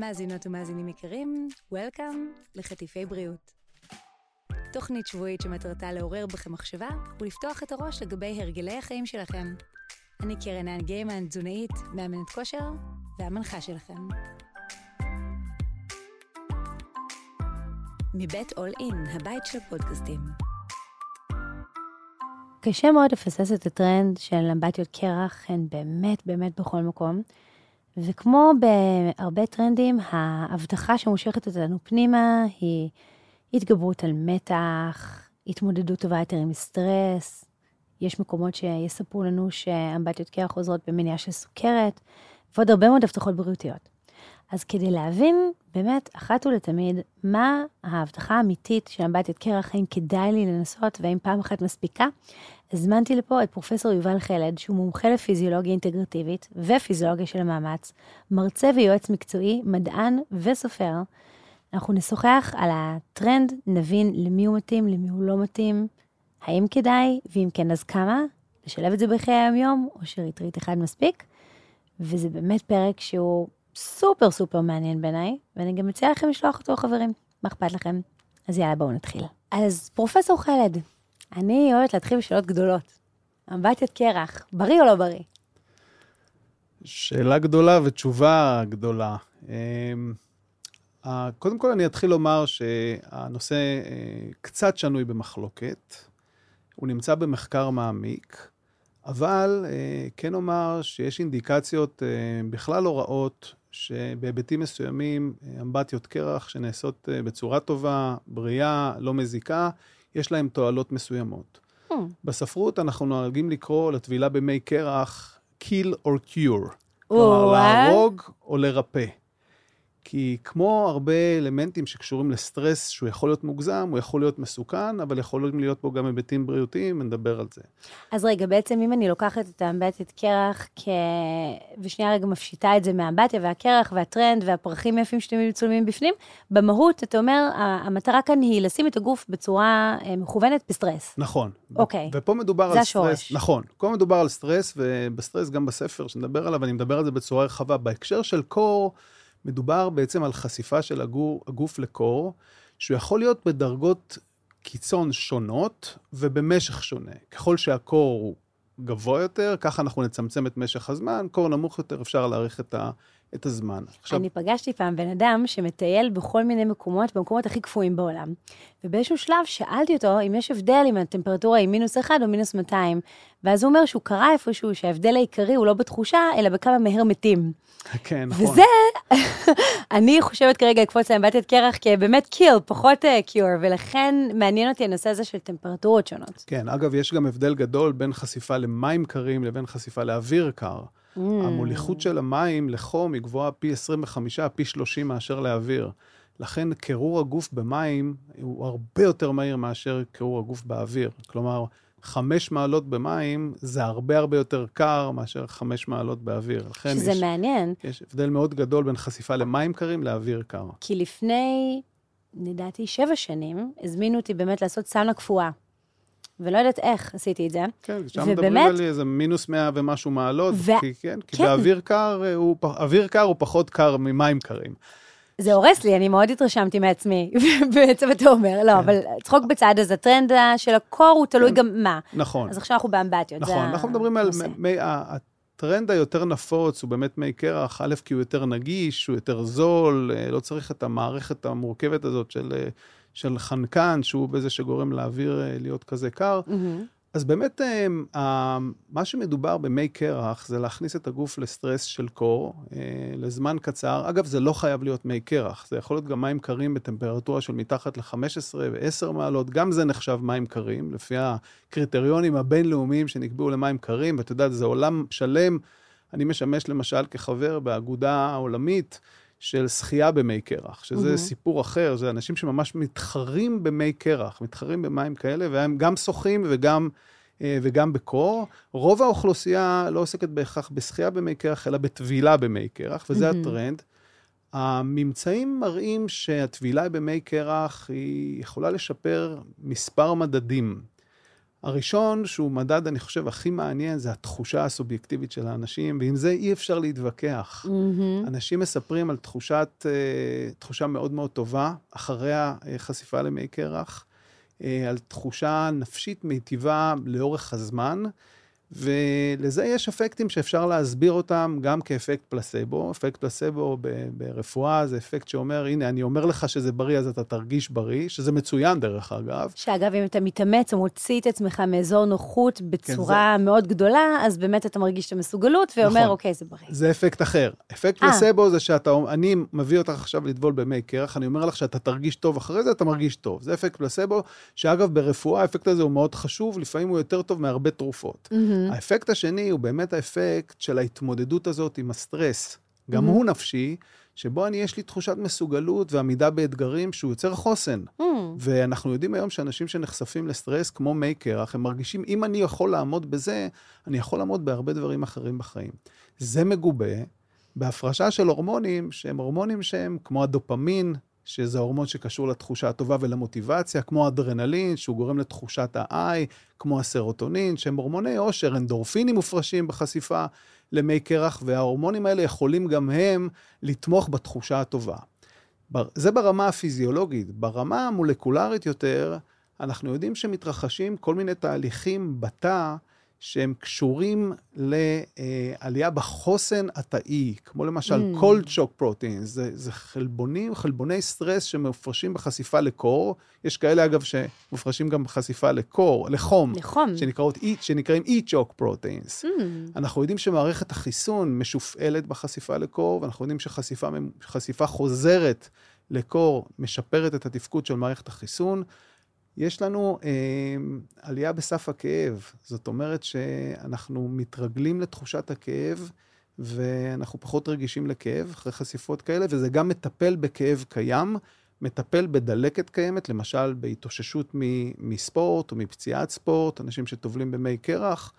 מאזינות ומאזינים יקרים, Welcome לחטיפי בריאות. תוכנית שבועית שמטרתה לעורר בכם מחשבה ולפתוח את הראש לגבי הרגלי החיים שלכם. אני קרן האן גיימן, תזונאית, מאמנת כושר והמנחה שלכם. מבית אול אין, הבית של הפודקאסטים. קשה מאוד לפסס את הטרנד של אמבטיות קרח, הן באמת באמת בכל מקום. וכמו בהרבה טרנדים, ההבטחה שמושכת אותנו פנימה היא התגברות על מתח, התמודדות טובה יותר עם סטרס. יש מקומות שיספרו לנו שאמבטיות קרח עוזרות במניעה של סוכרת, ועוד הרבה מאוד הבטחות בריאותיות. אז כדי להבין באמת, אחת ולתמיד, מה ההבטחה האמיתית של אמבטיות קרח, האם כדאי לי לנסות והאם פעם אחת מספיקה, הזמנתי לפה את פרופסור יובל חלד, שהוא מומחה לפיזיולוגיה אינטגרטיבית ופיזיולוגיה של המאמץ, מרצה ויועץ מקצועי, מדען וסופר. אנחנו נשוחח על הטרנד, נבין למי הוא מתאים, למי הוא לא מתאים, האם כדאי, ואם כן, אז כמה, לשלב את זה בחיי היום-יום, או שריטריט אחד מספיק. וזה באמת פרק שהוא סופר סופר מעניין בעיניי, ואני גם מציעה לכם לשלוח אותו חברים. מה אכפת לכם? אז יאללה, בואו נתחיל. אז פרופסור חלד, אני אוהבת להתחיל בשאלות גדולות. אמבטיית קרח, בריא או לא בריא? שאלה גדולה ותשובה גדולה. אמ, קודם כל אני אתחיל לומר שהנושא אה, קצת שנוי במחלוקת. הוא נמצא במחקר מעמיק, אבל אה, כן אומר שיש אינדיקציות אה, בכלל לא רעות שבהיבטים מסוימים אמבטיות קרח שנעשות בצורה טובה, בריאה, לא מזיקה, יש להם תועלות מסוימות. Hmm. בספרות אנחנו נוהגים לקרוא לטבילה במי קרח kill or cure. כלומר, להרוג או לרפא. כי כמו הרבה אלמנטים שקשורים לסטרס, שהוא יכול להיות מוגזם, הוא יכול להיות מסוכן, אבל יכולים להיות בו גם היבטים בריאותיים, נדבר על זה. אז רגע, בעצם אם אני לוקחת את האמבטיית קרח, כ... ושנייה רגע מפשיטה את זה מהאמבטיה והקרח והטרנד והפרחים היפים שאתם מצולמים בפנים, במהות, אתה אומר, המטרה כאן היא לשים את הגוף בצורה אה, מכוונת בסטרס. נכון. אוקיי. ופה מדובר על סטרס. סטרס. נכון. פה מדובר על סטרס, ובסטרס גם בספר שנדבר עליו, אני מדבר על זה בצורה רחבה. בהקשר של קור, מדובר בעצם על חשיפה של הגו, הגוף לקור, שהוא יכול להיות בדרגות קיצון שונות ובמשך שונה. ככל שהקור הוא גבוה יותר, ככה אנחנו נצמצם את משך הזמן, קור נמוך יותר, אפשר להאריך את, ה, את הזמן. עכשיו... אני פגשתי פעם בן אדם שמטייל בכל מיני מקומות, במקומות הכי קפואים בעולם. ובאיזשהו שלב שאלתי אותו אם יש הבדל אם הטמפרטורה היא מינוס 1 או מינוס 200. ואז הוא אומר שהוא קרא איפשהו שההבדל העיקרי הוא לא בתחושה, אלא בכמה מהר מתים. כן, נכון. וזה, אני חושבת כרגע לקפוץ לאמבטיית קרח כבאמת קיל, פחות קיור, uh, ולכן מעניין אותי הנושא הזה של טמפרטורות שונות. כן, אגב, יש גם הבדל גדול בין חשיפה למים קרים לבין חשיפה לאוויר קר. Mm. המוליכות של המים לחום היא גבוהה פי 25, פי 30 מאשר לאוויר. לכן קירור הגוף במים הוא הרבה יותר מהיר מאשר קירור הגוף באוויר. כלומר, חמש מעלות במים זה הרבה הרבה יותר קר מאשר חמש מעלות באוויר. שזה יש, מעניין. יש הבדל מאוד גדול בין חשיפה למים קרים לאוויר קר. כי לפני, לדעתי, שבע שנים, הזמינו אותי באמת לעשות סאונה קפואה. ולא יודעת איך עשיתי את זה. כן, שם ובאמת... מדברים על איזה מינוס מאה ומשהו מעלות, ו... כי, כן, כי כן. באוויר קר, הוא, אוויר קר הוא פחות קר ממים קרים. זה הורס לי, אני מאוד התרשמתי מעצמי, בעצם אתה אומר, לא, כן. אבל צחוק בצד, אז הטרנד של הקור הוא תלוי כן. גם מה. נכון. אז עכשיו אנחנו באמבטיות, נכון, אנחנו מדברים על מי, הטרנד היותר נפוץ הוא באמת מי קרח, א', כי הוא יותר נגיש, הוא יותר זול, אה, לא צריך את המערכת המורכבת הזאת של, אה, של חנקן, שהוא בזה שגורם לאוויר אה, להיות כזה קר. Mm-hmm. אז באמת, אה, מה שמדובר במי קרח זה להכניס את הגוף לסטרס של קור אה, לזמן קצר. אגב, זה לא חייב להיות מי קרח, זה יכול להיות גם מים קרים בטמפרטורה של מתחת ל-15 ו-10 מעלות, גם זה נחשב מים קרים, לפי הקריטריונים הבינלאומיים שנקבעו למים קרים, ואתה יודע, זה עולם שלם. אני משמש למשל כחבר באגודה העולמית. של שחייה במי קרח, שזה mm-hmm. סיפור אחר, זה אנשים שממש מתחרים במי קרח, מתחרים במים כאלה, והם גם שוחים וגם, אה, וגם בקור. רוב האוכלוסייה לא עוסקת בהכרח בשחייה במי קרח, אלא בטבילה במי קרח, וזה mm-hmm. הטרנד. הממצאים מראים שהטבילה במי קרח היא יכולה לשפר מספר מדדים. הראשון, שהוא מדד, אני חושב, הכי מעניין, זה התחושה הסובייקטיבית של האנשים, ועם זה אי אפשר להתווכח. Mm-hmm. אנשים מספרים על תחושת, אה, תחושה מאוד מאוד טובה, אחרי החשיפה למי קרח, אה, על תחושה נפשית מיטיבה לאורך הזמן. ולזה יש אפקטים שאפשר להסביר אותם גם כאפקט פלסבו. אפקט פלסבו ברפואה זה אפקט שאומר, הנה, אני אומר לך שזה בריא, אז אתה תרגיש בריא, שזה מצוין דרך אגב. שאגב, אם אתה מתאמץ או מוציא את עצמך מאזור נוחות בצורה כן, זה... מאוד גדולה, אז באמת אתה מרגיש את המסוגלות ואומר, נכון. אוקיי, זה בריא. זה אפקט אחר. אפקט 아. אה. פלסבו זה שאתה, אני מביא אותך עכשיו לטבול במי קרח, אני אומר לך שאתה תרגיש טוב אחרי זה, אתה מרגיש טוב. זה אפקט פלסבו, שאגב, ברפואה האפקט הזה הוא מאוד חשוב, לפעמים הוא יותר טוב מהרבה תרופות. Mm-hmm. Mm-hmm. האפקט השני הוא באמת האפקט של ההתמודדות הזאת עם הסטרס. גם mm-hmm. הוא נפשי, שבו אני, יש לי תחושת מסוגלות ועמידה באתגרים שהוא יוצר חוסן. Mm. ואנחנו יודעים היום שאנשים שנחשפים לסטרס, כמו מי קרח, הם מרגישים, אם אני יכול לעמוד בזה, אני יכול לעמוד בהרבה דברים אחרים בחיים. זה מגובה בהפרשה של הורמונים, שהם הורמונים שהם כמו הדופמין, שזה הורמון שקשור לתחושה הטובה ולמוטיבציה, כמו אדרנלין, שהוא גורם לתחושת ה-I, כמו הסרוטונין, שהם הורמוני עושר, אנדורפינים מופרשים בחשיפה למי קרח, וההורמונים האלה יכולים גם הם לתמוך בתחושה הטובה. זה ברמה הפיזיולוגית. ברמה המולקולרית יותר, אנחנו יודעים שמתרחשים כל מיני תהליכים בתא, שהם קשורים לעלייה בחוסן התאי, כמו למשל mm. cold shock protein, זה, זה חלבונים, חלבוני סטרס שמופרשים בחשיפה לקור, יש כאלה אגב שמופרשים גם בחשיפה לקור, לחום, לחום. שנקראות, שנקראים e-choke proteins. Mm. אנחנו יודעים שמערכת החיסון משופעלת בחשיפה לקור, ואנחנו יודעים שחשיפה חוזרת לקור משפרת את התפקוד של מערכת החיסון. יש לנו אה, עלייה בסף הכאב. זאת אומרת שאנחנו מתרגלים לתחושת הכאב, ואנחנו פחות רגישים לכאב אחרי חשיפות כאלה, וזה גם מטפל בכאב קיים, מטפל בדלקת קיימת, למשל בהתאוששות מספורט או מפציעת ספורט, אנשים שטובלים במי קרח.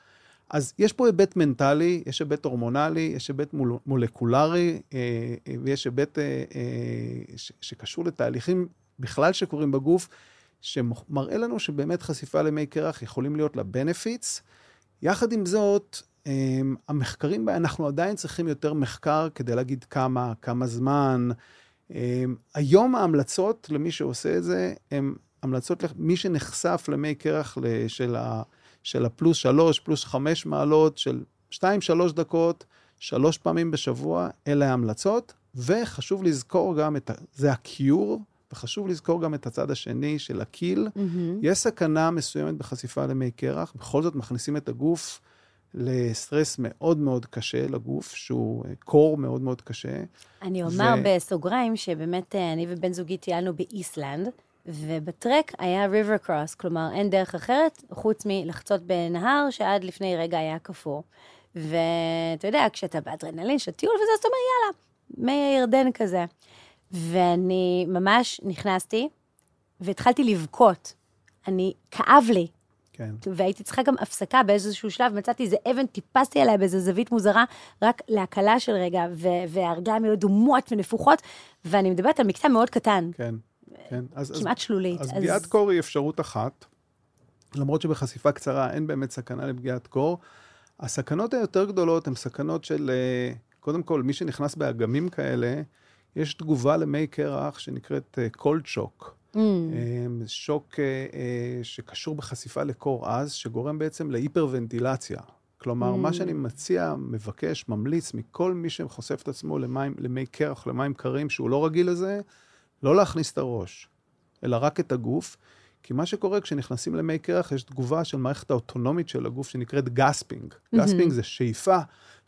אז יש פה היבט מנטלי, יש היבט הורמונלי, יש היבט מול, מולקולרי, אה, אה, ויש היבט אה, אה, שקשור לתהליכים בכלל שקורים בגוף. שמראה לנו שבאמת חשיפה למי קרח יכולים להיות לה benefits. יחד עם זאת, אמ, המחקרים, אנחנו עדיין צריכים יותר מחקר כדי להגיד כמה, כמה זמן. אמ, היום ההמלצות למי שעושה את זה, הן המלצות למי שנחשף למי קרח של, ה, של הפלוס שלוש, פלוס חמש מעלות, של שתיים, שלוש דקות, שלוש פעמים בשבוע, אלה ההמלצות. וחשוב לזכור גם את, ה, זה הקיור, וחשוב לזכור גם את הצד השני של הקיל. Mm-hmm. יש סכנה מסוימת בחשיפה למי קרח, בכל זאת מכניסים את הגוף לסטרס מאוד מאוד קשה לגוף, שהוא קור מאוד מאוד קשה. אני אומר ו... בסוגריים שבאמת אה, אני ובן זוגי טיילנו באיסלנד, ובטרק היה ריבר קרוס, כלומר אין דרך אחרת חוץ מלחצות בנהר שעד לפני רגע היה קפוא. ואתה יודע, כשאתה באדרנלין של טיול וזה, אז אתה אומר, יאללה, מי הירדן כזה. ואני ממש נכנסתי והתחלתי לבכות. אני, כאב לי. כן. והייתי צריכה גם הפסקה באיזשהו שלב, מצאתי איזה אבן, טיפסתי עליה באיזו זווית מוזרה, רק להקלה של רגע, והרגליים היו אדומות ונפוחות, ואני מדברת על מקטע מאוד קטן. כן, כן. אז, כמעט אז, שלולית. אז, אז פגיעת קור היא אפשרות אחת, למרות שבחשיפה קצרה אין באמת סכנה לפגיעת קור. הסכנות היותר גדולות הן סכנות של, אה, קודם כל, מי שנכנס באגמים כאלה, יש תגובה למי קרח שנקראת uh, cold shock. Mm. Um, שוק uh, שקשור בחשיפה לקור עז, שגורם בעצם להיפרוונטילציה. כלומר, mm. מה שאני מציע, מבקש, ממליץ מכל מי שחושף את עצמו למים, למי קרח, למים קרים, שהוא לא רגיל לזה, לא להכניס את הראש, אלא רק את הגוף. כי מה שקורה כשנכנסים למי קרח, יש תגובה של מערכת האוטונומית של הגוף שנקראת gasping. Mm-hmm. gasping זה שאיפה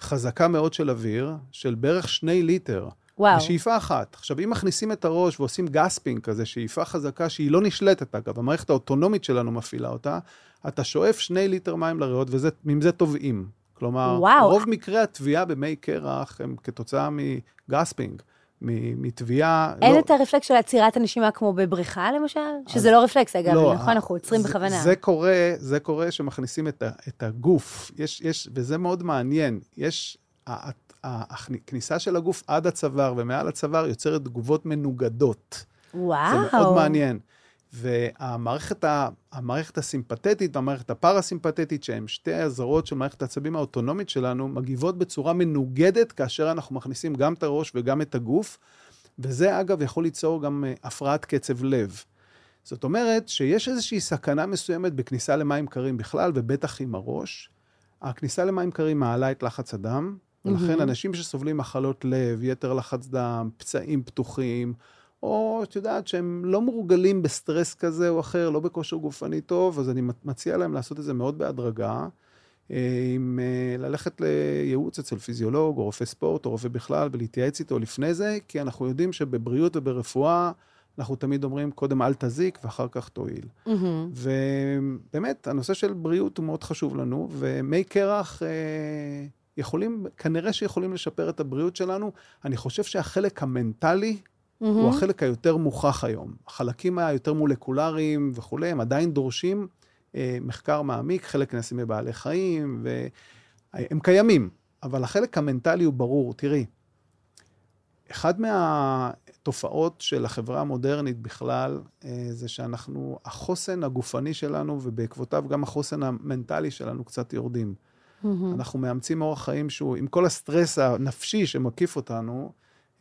חזקה מאוד של אוויר, של בערך שני ליטר. וואו. בשאיפה אחת. עכשיו, אם מכניסים את הראש ועושים gasping כזה, שאיפה חזקה שהיא לא נשלטת, אגב, המערכת האוטונומית שלנו מפעילה אותה, אתה שואף שני ליטר מים לריאות, ועם זה טובעים. כלומר, וואו. רוב מקרי הטביעה במי קרח הם כתוצאה מ-gasping. מטביעה... אין לא... את הרפלקס של עצירת הנשימה כמו בבריכה, למשל? אז... שזה לא רפלקס, אגב, לא, נכון, אנחנו עוצרים בכוונה. זה קורה, זה קורה שמכניסים את, ה, את הגוף, יש, יש, וזה מאוד מעניין. יש, הכניסה של הגוף עד הצוואר ומעל הצוואר יוצרת תגובות מנוגדות. וואו. זה מאוד מעניין. והמערכת ה, המערכת הסימפתטית והמערכת הפרסימפתטית, שהן שתי הזרועות של מערכת העצבים האוטונומית שלנו, מגיבות בצורה מנוגדת כאשר אנחנו מכניסים גם את הראש וגם את הגוף, וזה אגב יכול ליצור גם אה, הפרעת קצב לב. זאת אומרת שיש איזושהי סכנה מסוימת בכניסה למים קרים בכלל, ובטח עם הראש. הכניסה למים קרים מעלה את לחץ הדם, ולכן אנשים שסובלים מחלות לב, יתר לחץ דם, פצעים פתוחים, או את יודעת שהם לא מורגלים בסטרס כזה או אחר, לא בכושר גופני טוב, אז אני מציע להם לעשות את זה מאוד בהדרגה. אה, עם אה, ללכת לייעוץ אצל פיזיולוג או רופא ספורט או רופא בכלל ולהתייעץ איתו לפני זה, כי אנחנו יודעים שבבריאות וברפואה אנחנו תמיד אומרים, קודם אל תזיק ואחר כך תועיל. Mm-hmm. ובאמת, הנושא של בריאות הוא מאוד חשוב לנו, ומי קרח אה, יכולים, כנראה שיכולים לשפר את הבריאות שלנו. אני חושב שהחלק המנטלי mm-hmm. הוא החלק היותר מוכח היום. החלקים היותר מולקולריים וכולי, הם עדיין דורשים אה, מחקר מעמיק, חלק נעשים בבעלי חיים, והם קיימים, אבל החלק המנטלי הוא ברור. תראי, אחד מהתופעות של החברה המודרנית בכלל, אה, זה שאנחנו, החוסן הגופני שלנו, ובעקבותיו גם החוסן המנטלי שלנו קצת יורדים. Mm-hmm. אנחנו מאמצים אורח חיים שהוא, עם כל הסטרס הנפשי שמקיף אותנו,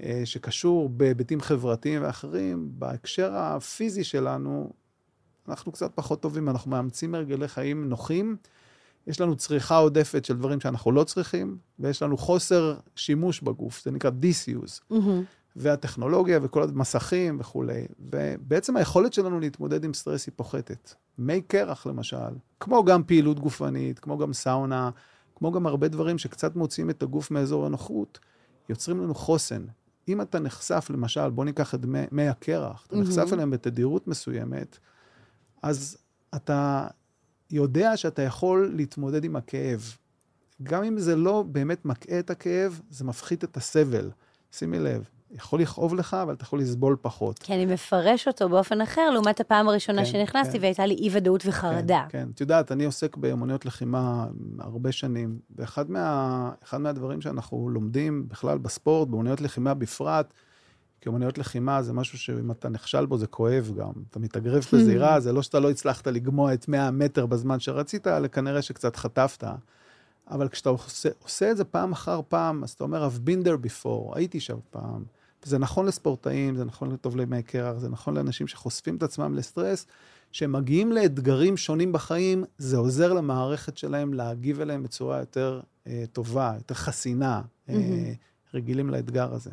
אה, שקשור בהיבטים חברתיים ואחרים, בהקשר הפיזי שלנו, אנחנו קצת פחות טובים, אנחנו מאמצים הרגלי חיים נוחים. יש לנו צריכה עודפת של דברים שאנחנו לא צריכים, ויש לנו חוסר שימוש בגוף, זה נקרא דיסיוז. Mm-hmm. והטכנולוגיה וכל המסכים וכולי. ובעצם היכולת שלנו להתמודד עם סטרס היא פוחתת. מי קרח למשל, כמו גם פעילות גופנית, כמו גם סאונה, כמו גם הרבה דברים שקצת מוציאים את הגוף מאזור הנוחות, יוצרים לנו חוסן. אם אתה נחשף, למשל, בוא ניקח את מי, מי הקרח, אתה mm-hmm. נחשף אליהם בתדירות מסוימת, אז אתה יודע שאתה יכול להתמודד עם הכאב. גם אם זה לא באמת מקהה את הכאב, זה מפחית את הסבל. שימי לב, יכול לכאוב לך, אבל אתה יכול לסבול פחות. כי אני מפרש אותו באופן אחר, לעומת הפעם הראשונה כן, שנכנסתי, כן. והייתה לי אי-ודאות וחרדה. כן, כן. את יודעת, אני עוסק באמנויות לחימה הרבה שנים, ואחד מה, מהדברים שאנחנו לומדים בכלל בספורט, באמנויות לחימה בפרט, כי אמנויות לחימה זה משהו שאם אתה נכשל בו זה כואב גם. אתה מתאגרף בזירה, זה לא שאתה לא הצלחת לגמוע את 100 המטר בזמן שרצית, אלא כנראה שקצת חטפת. אבל כשאתה עושה, עושה את זה פעם אחר פעם, אז אתה אומר, I've been there before, הייתי שם פעם. וזה נכון לספורטאים, זה נכון לטובלי מי קרח, זה נכון לאנשים שחושפים את עצמם לסטרס, שהם מגיעים לאתגרים שונים בחיים, זה עוזר למערכת שלהם להגיב אליהם בצורה יותר אה, טובה, יותר חסינה, אה, רגילים לאתגר הזה.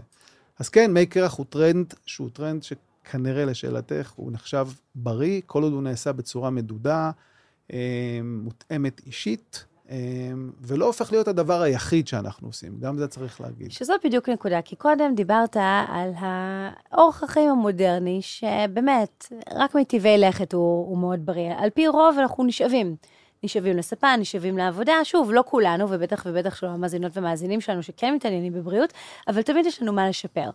אז כן, מי קרח הוא טרנד שהוא טרנד שכנראה, לשאלתך, הוא נחשב בריא, כל עוד הוא נעשה בצורה מדודה, אה, מותאמת אישית. אה, ולא הופך להיות הדבר היחיד שאנחנו עושים, גם זה צריך להגיד. שזאת בדיוק נקודה, כי קודם דיברת על האורח החיים המודרני, שבאמת, רק מטבעי לכת הוא, הוא מאוד בריא. על פי רוב אנחנו נשאבים. נשאבים לספה, נשאבים לעבודה, שוב, לא כולנו, ובטח ובטח שלא המאזינות ומאזינים שלנו שכן מתעניינים בבריאות, אבל תמיד יש לנו מה לשפר.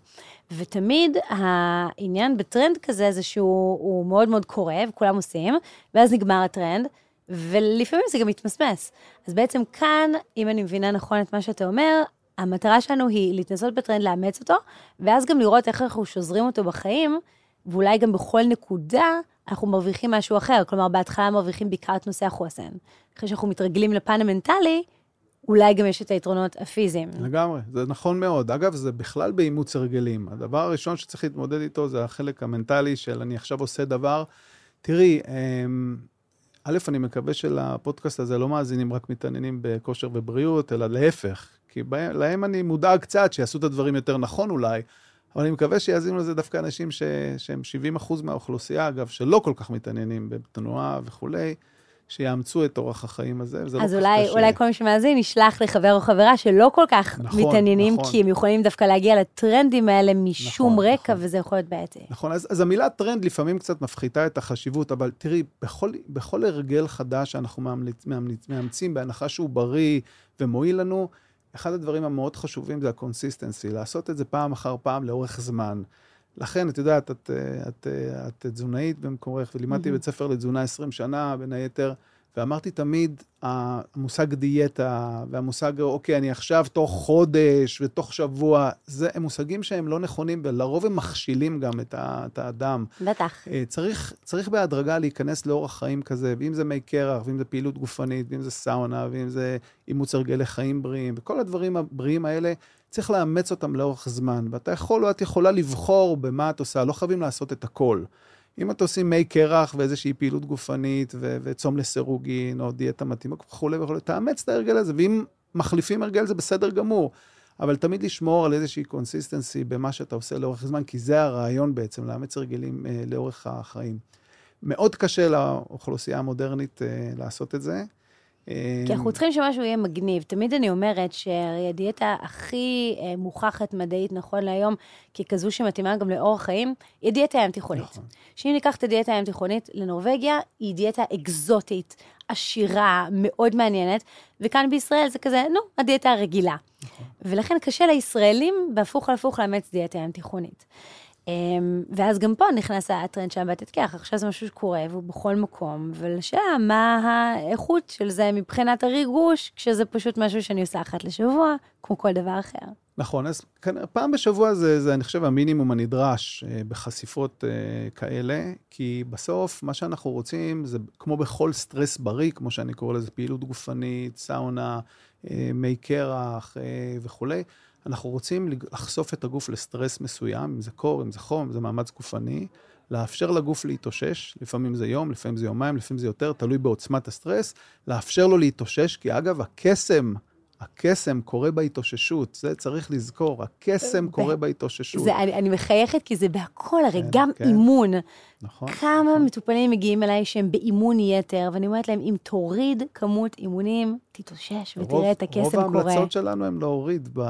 ותמיד העניין בטרנד כזה זה שהוא מאוד מאוד קורה, וכולם עושים, ואז נגמר הטרנד, ולפעמים זה גם מתמסמס. אז בעצם כאן, אם אני מבינה נכון את מה שאתה אומר, המטרה שלנו היא להתנסות בטרנד, לאמץ אותו, ואז גם לראות איך אנחנו שוזרים אותו בחיים, ואולי גם בכל נקודה אנחנו מרוויחים משהו אחר. כלומר, בהתחלה מרוויחים בעיקר את נושא החוסן. אחרי שאנחנו מתרגלים לפן המנטלי, אולי גם יש את היתרונות הפיזיים. לגמרי, זה נכון מאוד. אגב, זה בכלל באימוץ הרגלים. הדבר הראשון שצריך להתמודד איתו זה החלק המנטלי של אני עכשיו עושה דבר. תראי, אמ, א', אני מקווה שלפודקאסט הזה לא מאזינים רק מתעניינים בכושר ובריאות, אלא להפך. כי להם אני מודאג קצת, שיעשו את הדברים יותר נכון אולי, אבל אני מקווה שיאזינו לזה דווקא אנשים ש, שהם 70 אחוז מהאוכלוסייה, אגב, שלא כל כך מתעניינים בתנועה וכולי, שיאמצו את אורח החיים הזה, וזה לא אז אולי, קשה. אולי כל מי שמאזין ישלח לחבר או חברה שלא כל כך נכון, מתעניינים, נכון. כי הם יכולים דווקא להגיע לטרנדים האלה משום נכון, רקע, נכון. וזה יכול להיות בעייתי. נכון, אז, אז המילה טרנד לפעמים קצת מפחיתה את החשיבות, אבל תראי, בכל, בכל הרגל חדש שאנחנו מאמץ, מאמץ, מאמצים, בהנחה שהוא בריא ומועיל לנו, אחד הדברים המאוד חשובים זה ה-consistency, לעשות את זה פעם אחר פעם לאורך זמן. לכן, את יודעת, את, את, את, את תזונאית במקומך, ולימדתי mm-hmm. בית ספר לתזונה 20 שנה, בין היתר, ואמרתי תמיד, המושג דיאטה והמושג, אוקיי, אני עכשיו תוך חודש ותוך שבוע, זה, הם מושגים שהם לא נכונים, ולרוב הם מכשילים גם את, ה, את האדם. בטח. אה, צריך, צריך בהדרגה להיכנס לאורח חיים כזה, ואם זה מי קרח, ואם זה פעילות גופנית, ואם זה סאונה, ואם זה אימוץ הרגלי חיים בריאים, וכל הדברים הבריאים האלה, צריך לאמץ אותם לאורך זמן. ואתה יכול או את יכולה לבחור במה את עושה, לא חייבים לעשות את הכל. אם אתה עושים מי קרח ואיזושהי פעילות גופנית ו- וצום לסירוגין או דיאטה מתאימה וכולי וכולי, תאמץ את ההרגל הזה, ואם מחליפים הרגל זה בסדר גמור. אבל תמיד לשמור על איזושהי consistency במה שאתה עושה לאורך זמן, כי זה הרעיון בעצם, לאמץ הרגלים אה, לאורך החיים. מאוד קשה לאוכלוסייה המודרנית אה, לעשות את זה. כי אנחנו צריכים שמשהו יהיה מגניב. תמיד אני אומרת שהרי הדיאטה הכי אה, מוכחת מדעית נכון להיום, ככזו שמתאימה גם לאורח חיים, היא דיאטה הים תיכונית. נכון. שאם ניקח את הדיאטה הים תיכונית לנורבגיה, היא דיאטה אקזוטית, עשירה, מאוד מעניינת, וכאן בישראל זה כזה, נו, הדיאטה הרגילה. נכון. ולכן קשה לישראלים, בהפוך על הפוך, לאמץ דיאטה ים תיכונית. אמ, ואז גם פה נכנס הטרנד של הבטת קרח, עכשיו זה משהו שקורה והוא בכל מקום, ולשאלה מה האיכות של זה מבחינת הריגוש, כשזה פשוט משהו שאני עושה אחת לשבוע, כמו כל דבר אחר. נכון, אז פעם בשבוע זה, זה אני חושב, המינימום הנדרש אה, בחשיפות אה, כאלה, כי בסוף מה שאנחנו רוצים זה כמו בכל סטרס בריא, כמו שאני קורא לזה, פעילות גופנית, סאונה, אה, מי קרח וכולי. אנחנו רוצים לחשוף את הגוף לסטרס מסוים, אם זה קור, אם זה חום, אם זה מאמץ גופני, לאפשר לגוף להתאושש, לפעמים זה יום, לפעמים זה יומיים, לפעמים זה יותר, תלוי בעוצמת הסטרס, לאפשר לו להתאושש, כי אגב, הקסם הקסם קורה בהתאוששות, זה צריך לזכור, הקסם קורה בהתאוששות. זה, אני, אני מחייכת כי זה בהכל, הרי כן, גם כן. אימון. נכון. כמה נכון. מטופלים מגיעים אליי שהם באימון יתר, ואני אומרת להם, אם תוריד כמות אימונים, תתאושש ותראה רוב, את הקסם קורה. רוב ההמלצות שלנו הן להוריד, ב,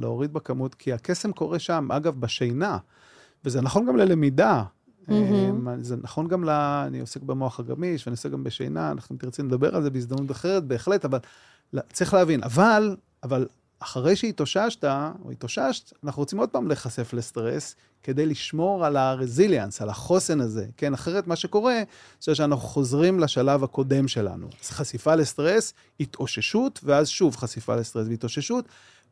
להוריד בכמות, כי הקסם קורה שם, אגב, בשינה, וזה נכון גם ללמידה. Mm-hmm. זה נכון גם ל... אני עוסק במוח הגמיש, ואני עוסק גם בשינה, אנחנו תרצי לדבר על זה בהזדמנות אחרת, בהחלט, אבל צריך להבין, אבל, אבל אחרי שהתאוששת, או התאוששת, אנחנו רוצים עוד פעם להיחשף לסטרס, כדי לשמור על הרזיליאנס, על החוסן הזה, כן? אחרת מה שקורה, זה שאנחנו חוזרים לשלב הקודם שלנו. אז חשיפה לסטרס, התאוששות, ואז שוב חשיפה לסטרס והתאוששות,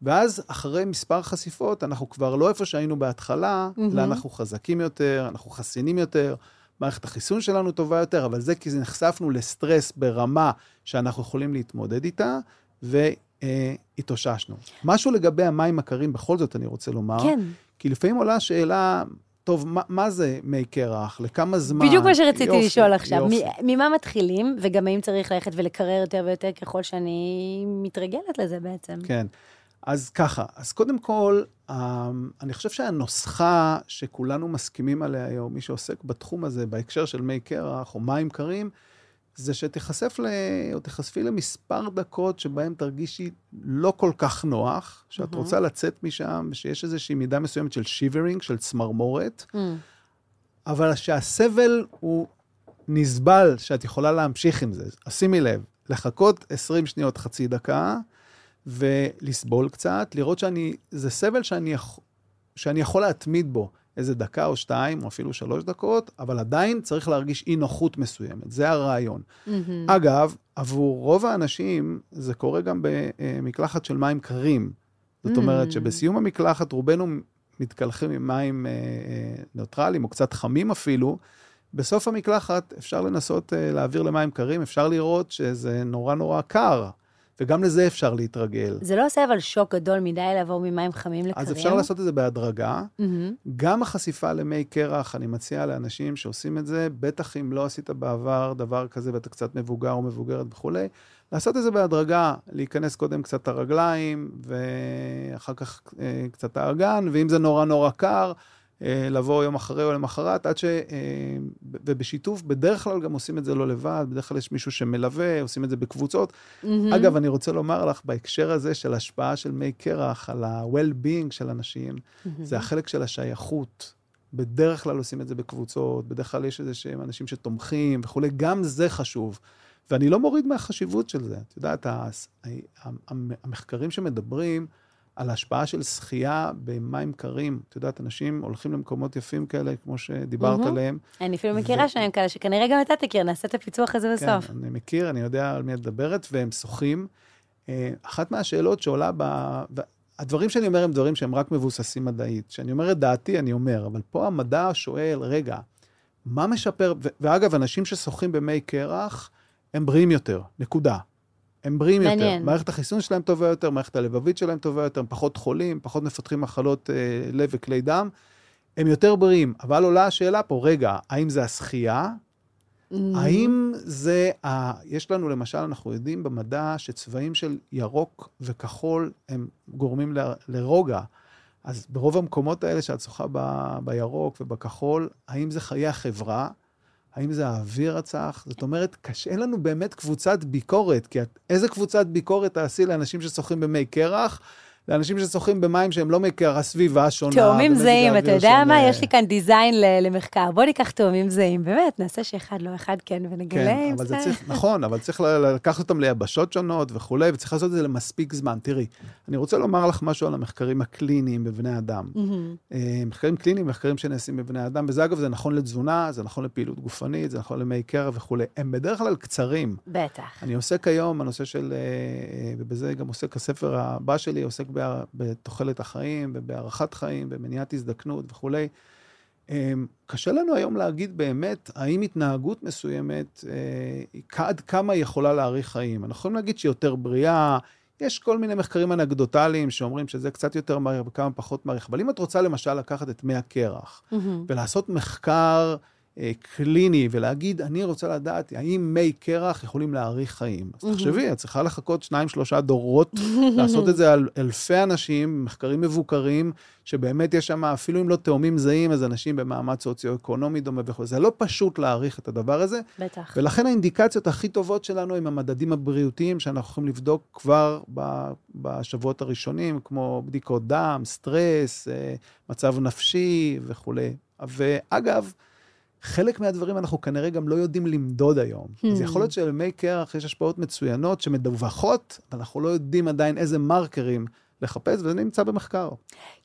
ואז אחרי מספר חשיפות, אנחנו כבר לא איפה שהיינו בהתחלה, mm-hmm. אלא אנחנו חזקים יותר, אנחנו חסינים יותר, מערכת החיסון שלנו טובה יותר, אבל זה כי נחשפנו לסטרס ברמה שאנחנו יכולים להתמודד איתה, והתאוששנו. משהו לגבי המים הקרים, בכל זאת אני רוצה לומר. כן. כי לפעמים עולה שאלה, טוב, מה, מה זה מי קרח? לכמה זמן? בדיוק מה שרציתי יופי, לשאול עכשיו. יופי. ממה מתחילים, וגם האם צריך ללכת ולקרר יותר ויותר ככל שאני מתרגלת לזה בעצם? כן. אז ככה, אז קודם כל, אמ, אני חושב שהנוסחה שכולנו מסכימים עליה היום, מי שעוסק בתחום הזה, בהקשר של מי קרח או מים קרים, זה שתיחשף ל... או תיחשפי למספר דקות שבהם תרגישי לא כל כך נוח, שאת mm-hmm. רוצה לצאת משם, ושיש איזושהי מידה מסוימת של שיברינג, של צמרמורת, mm. אבל שהסבל הוא נסבל, שאת יכולה להמשיך עם זה. שימי לב, לחכות 20 שניות, חצי דקה, ולסבול קצת, לראות שאני, זה סבל שאני, שאני יכול להתמיד בו איזה דקה או שתיים, או אפילו שלוש דקות, אבל עדיין צריך להרגיש אי נוחות מסוימת, זה הרעיון. Mm-hmm. אגב, עבור רוב האנשים זה קורה גם במקלחת של מים קרים. זאת mm-hmm. אומרת שבסיום המקלחת רובנו מתקלחים עם מים אה, אה, ניטרליים, או קצת חמים אפילו. בסוף המקלחת אפשר לנסות אה, להעביר למים קרים, אפשר לראות שזה נורא נורא קר. וגם לזה אפשר להתרגל. זה לא עושה אבל שוק גדול מדי לעבור ממים חמים לקרים? אז אפשר לעשות את זה בהדרגה. Mm-hmm. גם החשיפה למי קרח, אני מציע לאנשים שעושים את זה, בטח אם לא עשית בעבר דבר כזה ואתה קצת מבוגר או מבוגרת וכולי, לעשות את זה בהדרגה, להיכנס קודם קצת הרגליים, ואחר כך אה, קצת האגן, ואם זה נורא נורא קר, לבוא יום אחרי או למחרת, עד ש... אה, ובשיתוף, בדרך כלל גם עושים את זה לא לבד, בדרך כלל יש מישהו שמלווה, עושים את זה בקבוצות. Mm-hmm. אגב, אני רוצה לומר לך, בהקשר הזה של השפעה של מי קרח על ה-well-being של אנשים, mm-hmm. זה החלק של השייכות. בדרך כלל עושים את זה בקבוצות, בדרך כלל יש איזה שהם אנשים שתומכים וכולי, גם זה חשוב. ואני לא מוריד מהחשיבות של זה. את יודעת, המחקרים שמדברים, על ההשפעה של שחייה במים קרים. את יודעת, אנשים הולכים למקומות יפים כאלה, כמו שדיברת mm-hmm. עליהם. אני אפילו מכירה ו... שהם כאלה, שכנראה גם אתה תכיר, נעשה את הפיצוח הזה בסוף. כן, אני מכיר, אני יודע על מי את מדברת, והם שוחים. אה, אחת מהשאלות שעולה ב... הדברים שאני אומר הם דברים שהם רק מבוססים מדעית. כשאני אומר את דעתי, אני אומר, אבל פה המדע שואל, רגע, מה משפר, ו- ואגב, אנשים ששוחים במי קרח, הם בריאים יותר, נקודה. הם בריאים יותר. מעניין. מערכת החיסון שלהם טובה יותר, מערכת הלבבית שלהם טובה יותר, הם פחות חולים, פחות מפתחים מחלות אה, לב וכלי דם. הם יותר בריאים, אבל עולה השאלה פה, רגע, האם זה השחייה? Mm. האם זה, ה... יש לנו למשל, אנחנו יודעים במדע שצבעים של ירוק וכחול הם גורמים ל... לרוגע. אז ברוב המקומות האלה שאת שוחה ב... בירוק ובכחול, האם זה חיי החברה? האם זה האוויר הצח? זאת אומרת, קשה, אין לנו באמת קבוצת ביקורת, כי את, איזה קבוצת ביקורת תעשי לאנשים ששוחים במי קרח? לאנשים ששוחים במים שהם לא מכיר, הסביבה שונה. תאומים זהים, אתה יודע מה? יש לי כאן דיזיין למחקר. בוא ניקח תאומים זהים, באמת, נעשה שאחד לא אחד כן, ונגלה כן, אם זה... צריך, נכון, אבל צריך לקחת אותם ליבשות שונות וכולי, וצריך לעשות את זה למספיק זמן. תראי, אני רוצה לומר לך משהו על המחקרים הקליניים בבני אדם. אה, מחקרים קליניים, מחקרים שנעשים בבני אדם, וזה אגב, זה נכון לתזונה, זה נכון לפעילות גופנית, זה נכון למי קרע וכולי. הם בדרך כלל קצרים. בטח. אני עוסק היום בנושא של, אה, אה, ובזה גם עוסק הספר הבא שלי, עוסק בתוחלת החיים ובהארכת חיים, במניעת הזדקנות וכולי. אמ, קשה לנו היום להגיד באמת האם התנהגות מסוימת, אה, עד כמה היא יכולה להאריך חיים. אנחנו יכולים להגיד שהיא יותר בריאה, יש כל מיני מחקרים אנקדוטליים שאומרים שזה קצת יותר מהר וכמה פחות מהר, אבל אם את רוצה למשל לקחת את מי הקרח mm-hmm. ולעשות מחקר קליני ולהגיד, אני רוצה לדעת האם מי קרח יכולים להאריך חיים. אז תחשבי, את צריכה לחכות שניים, שלושה דורות, לעשות את זה על אלפי אנשים, מחקרים מבוקרים, שבאמת יש שם, אפילו אם לא תאומים זהים, אז אנשים במעמד סוציו-אקונומי דומה וכו'. זה לא פשוט להעריך את הדבר הזה. בטח. ולכן האינדיקציות הכי טובות שלנו הם המדדים הבריאותיים שאנחנו יכולים לבדוק כבר בשבועות הראשונים, כמו בדיקות דם, סטרס, אה, מצב נפשי וכולי. ואגב, חלק מהדברים אנחנו כנראה גם לא יודעים למדוד היום. Hmm. אז יכול להיות שלמי קרח יש השפעות מצוינות שמדווחות, אנחנו לא יודעים עדיין איזה מרקרים לחפש, וזה נמצא במחקר.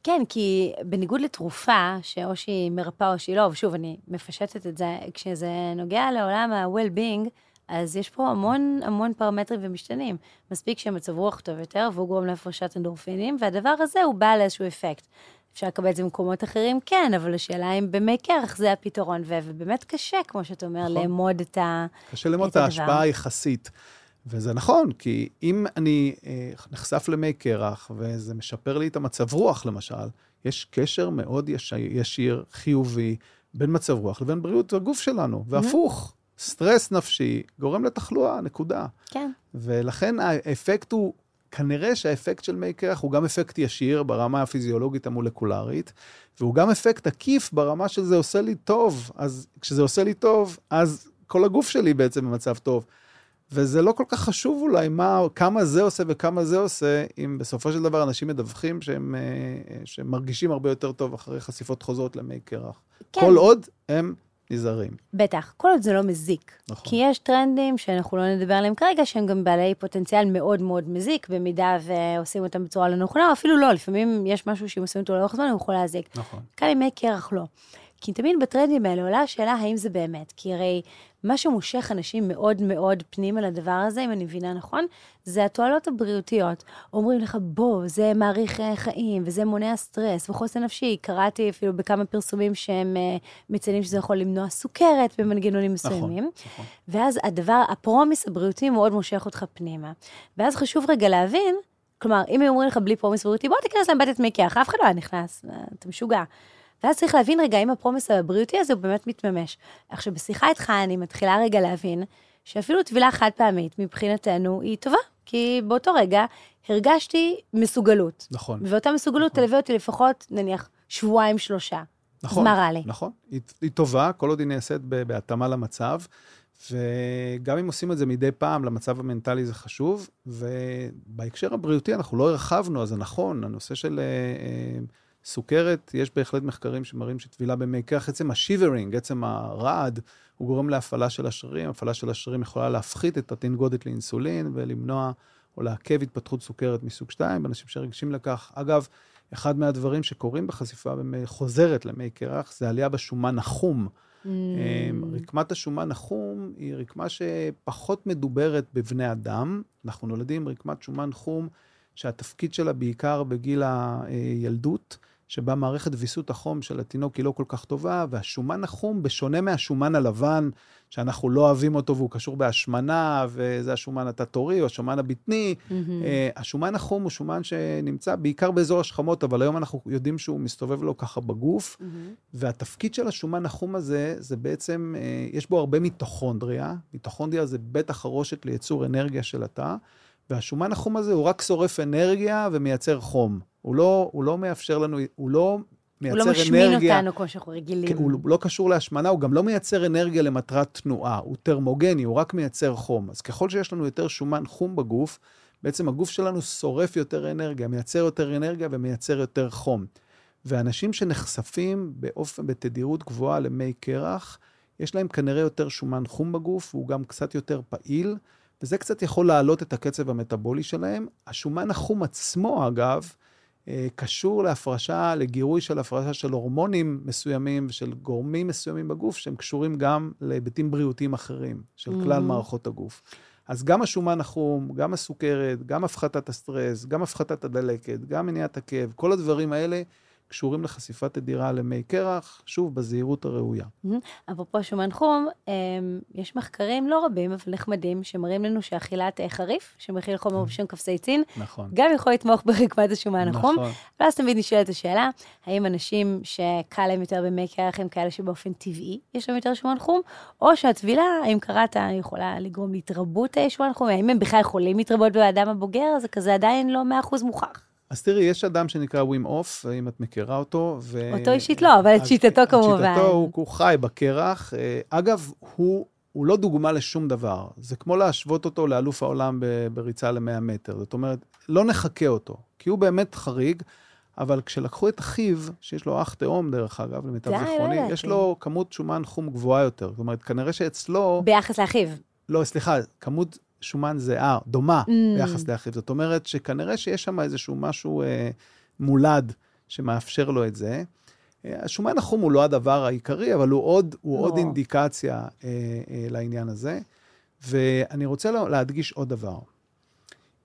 כן, כי בניגוד לתרופה, שאו שהיא מרפאה או שהיא לא, ושוב, אני מפשטת את זה, כשזה נוגע לעולם ה-well-being, אז יש פה המון המון פרמטרים ומשתנים. מספיק שמצב רוח טוב יותר, והוא גורם להפרשת אנדורפינים, והדבר הזה הוא בעל איזשהו אפקט. אפשר לקבל את זה במקומות אחרים, כן, אבל השאלה אם במי קרח זה הפתרון, ובאמת קשה, כמו שאתה אומר, נכון. לאמוד את, ה, קשה לאמוד את ההשפעה היחסית. וזה נכון, כי אם אני אה, נחשף למי קרח, וזה משפר לי את המצב רוח, למשל, יש קשר מאוד ישיר, ישיר חיובי, בין מצב רוח לבין בריאות הגוף שלנו, והפוך. סטרס נפשי גורם לתחלואה, נקודה. כן. ולכן האפקט הוא כנראה שהאפקט של מי קרח הוא גם אפקט ישיר ברמה הפיזיולוגית המולקולרית, והוא גם אפקט עקיף ברמה שזה עושה לי טוב. אז כשזה עושה לי טוב, אז כל הגוף שלי בעצם במצב טוב. וזה לא כל כך חשוב אולי מה, כמה זה עושה וכמה זה עושה, אם בסופו של דבר אנשים מדווחים שהם, אה, שהם מרגישים הרבה יותר טוב אחרי חשיפות חוזרות למי קרח. כן. כל עוד הם נזהרים. בטח, כל עוד זה לא מזיק. נכון. כי יש טרנדים שאנחנו לא נדבר עליהם כרגע, שהם גם בעלי פוטנציאל מאוד מאוד מזיק, במידה ועושים אותם בצורה לא נכונה, או אפילו לא, לפעמים יש משהו שאם עושים אותו לאורך זמן, הוא יכול להזיק. נכון. כאן ימי קרח לא. כי תמיד בטרנדים האלה עולה השאלה האם זה באמת. כי הרי מה שמושך אנשים מאוד מאוד פנימה לדבר הזה, אם אני מבינה נכון, זה התועלות הבריאותיות. אומרים לך, בוא, זה מאריך אה, חיים, וזה מונע סטרס וחוסן נפשי. קראתי אפילו בכמה פרסומים שהם uh, מציינים שזה יכול למנוע סוכרת במנגנונים נכון, מסוימים. נכון, נכון. ואז הדבר, ה-promise הבריאותי מאוד מושך אותך פנימה. ואז חשוב רגע להבין, כלומר, אם הם אומרים לך בלי promise בריאותי, בוא תיכנס לאמבטת מי קרח, אף אחד לא היה נכנס, אתה משוגע. ואז צריך להבין רגע אם ה-promise הבריאותי הזה הוא באמת מתממש. עכשיו, בשיחה איתך אני מתחילה רגע להבין שאפילו טבילה חד פעמית מבחינתנו היא טובה, כי באותו רגע הרגשתי מסוגלות. נכון. ואותה מסוגלות נכון. תלווה אותי לפחות, נניח, שבועיים, שלושה. נכון. אז מה רע לי? נכון. היא, היא טובה, כל עוד היא נעשית בהתאמה למצב. וגם אם עושים את זה מדי פעם, למצב המנטלי זה חשוב. ובהקשר הבריאותי אנחנו לא הרחבנו, אז זה נכון, הנושא של... אה, אה, סוכרת, יש בהחלט מחקרים שמראים שטבילה במי קרח, עצם השיברינג, עצם הרעד, הוא גורם להפעלה של השרירים. הפעלה של השרירים יכולה להפחית את התנגודת לאינסולין ולמנוע או לעכב התפתחות סוכרת מסוג 2, באנשים שרגישים לכך. אגב, אחד מהדברים שקורים בחשיפה חוזרת למי קרח זה עלייה בשומן החום. Mm. רקמת השומן החום היא רקמה שפחות מדוברת בבני אדם. אנחנו נולדים רקמת שומן חום שהתפקיד שלה בעיקר בגיל הילדות. שבה מערכת ויסות החום של התינוק היא לא כל כך טובה, והשומן החום, בשונה מהשומן הלבן, שאנחנו לא אוהבים אותו והוא קשור בהשמנה, וזה השומן התת-עורי או השומן הבטני, mm-hmm. השומן החום הוא שומן שנמצא בעיקר באזור השכמות, אבל היום אנחנו יודעים שהוא מסתובב לו ככה בגוף, mm-hmm. והתפקיד של השומן החום הזה, זה בעצם, אה, יש בו הרבה מיטוכונדריה, מיטוכונדריה זה בית החרושת לייצור אנרגיה של התא, והשומן החום הזה הוא רק שורף אנרגיה ומייצר חום. הוא לא, הוא לא מאפשר לנו, הוא לא מייצר אנרגיה... הוא לא משמין אנרגיה, אותנו כמו שאנחנו רגילים. כן, הוא לא קשור להשמנה, הוא גם לא מייצר אנרגיה למטרת תנועה. הוא טרמוגני, הוא רק מייצר חום. אז ככל שיש לנו יותר שומן חום בגוף, בעצם הגוף שלנו שורף יותר אנרגיה, מייצר יותר אנרגיה ומייצר יותר חום. ואנשים שנחשפים באופן, בתדירות גבוהה למי קרח, יש להם כנראה יותר שומן חום בגוף, והוא גם קצת יותר פעיל. וזה קצת יכול להעלות את הקצב המטבולי שלהם. השומן החום עצמו, אגב, אה, קשור להפרשה, לגירוי של הפרשה של הורמונים מסוימים ושל גורמים מסוימים בגוף, שהם קשורים גם להיבטים בריאותיים אחרים של כלל mm-hmm. מערכות הגוף. אז גם השומן החום, גם הסוכרת, גם הפחתת הסטרס, גם הפחתת הדלקת, גם מניעת הכאב, כל הדברים האלה קשורים לחשיפה תדירה למי קרח, שוב, בזהירות הראויה. אפרופו שומן חום, אמ, יש מחקרים לא רבים, אבל נחמדים, שמראים לנו שאכילת אה, חריף, שמכיל חומר בשם קפסייצין, נכון. גם יכול לתמוך ברקמת השומן החום. נכון. ואז תמיד נשאלת השאלה, האם אנשים שקל להם יותר במי קרח הם כאלה שבאופן טבעי יש להם יותר שומן חום, או שהטבילה, האם קראת, יכולה לגרום להתרבות אה, שומן חום, האם הם בכלל יכולים להתרבות באדם הבוגר, זה כזה עדיין לא 100% מוכח. אז תראי, יש אדם שנקרא ווים אוף, אם את מכירה אותו. ו... אותו אישית לא, אבל את שיטתו כמובן. את שיטתו, הוא, הוא חי בקרח. אה, אגב, הוא, הוא לא דוגמה לשום דבר. זה כמו להשוות אותו לאלוף העולם בריצה ל-100 מטר. זאת אומרת, לא נחכה אותו, כי הוא באמת חריג. אבל כשלקחו את אחיו, שיש לו אח תאום, דרך אגב, למיטב לא זיכרוני, לא יש לו כמות שומן חום גבוהה יותר. זאת אומרת, כנראה שאצלו... ביחס לאחיו. לא, סליחה, כמות שומן זהה, דומה mm. ביחס לאחיו. זאת אומרת שכנראה שיש שם איזשהו משהו אה, מולד שמאפשר לו את זה. אה, השומן החום הוא לא הדבר העיקרי, אבל הוא עוד, הוא לא. עוד אינדיקציה אה, אה, לעניין הזה. ואני רוצה להדגיש עוד דבר.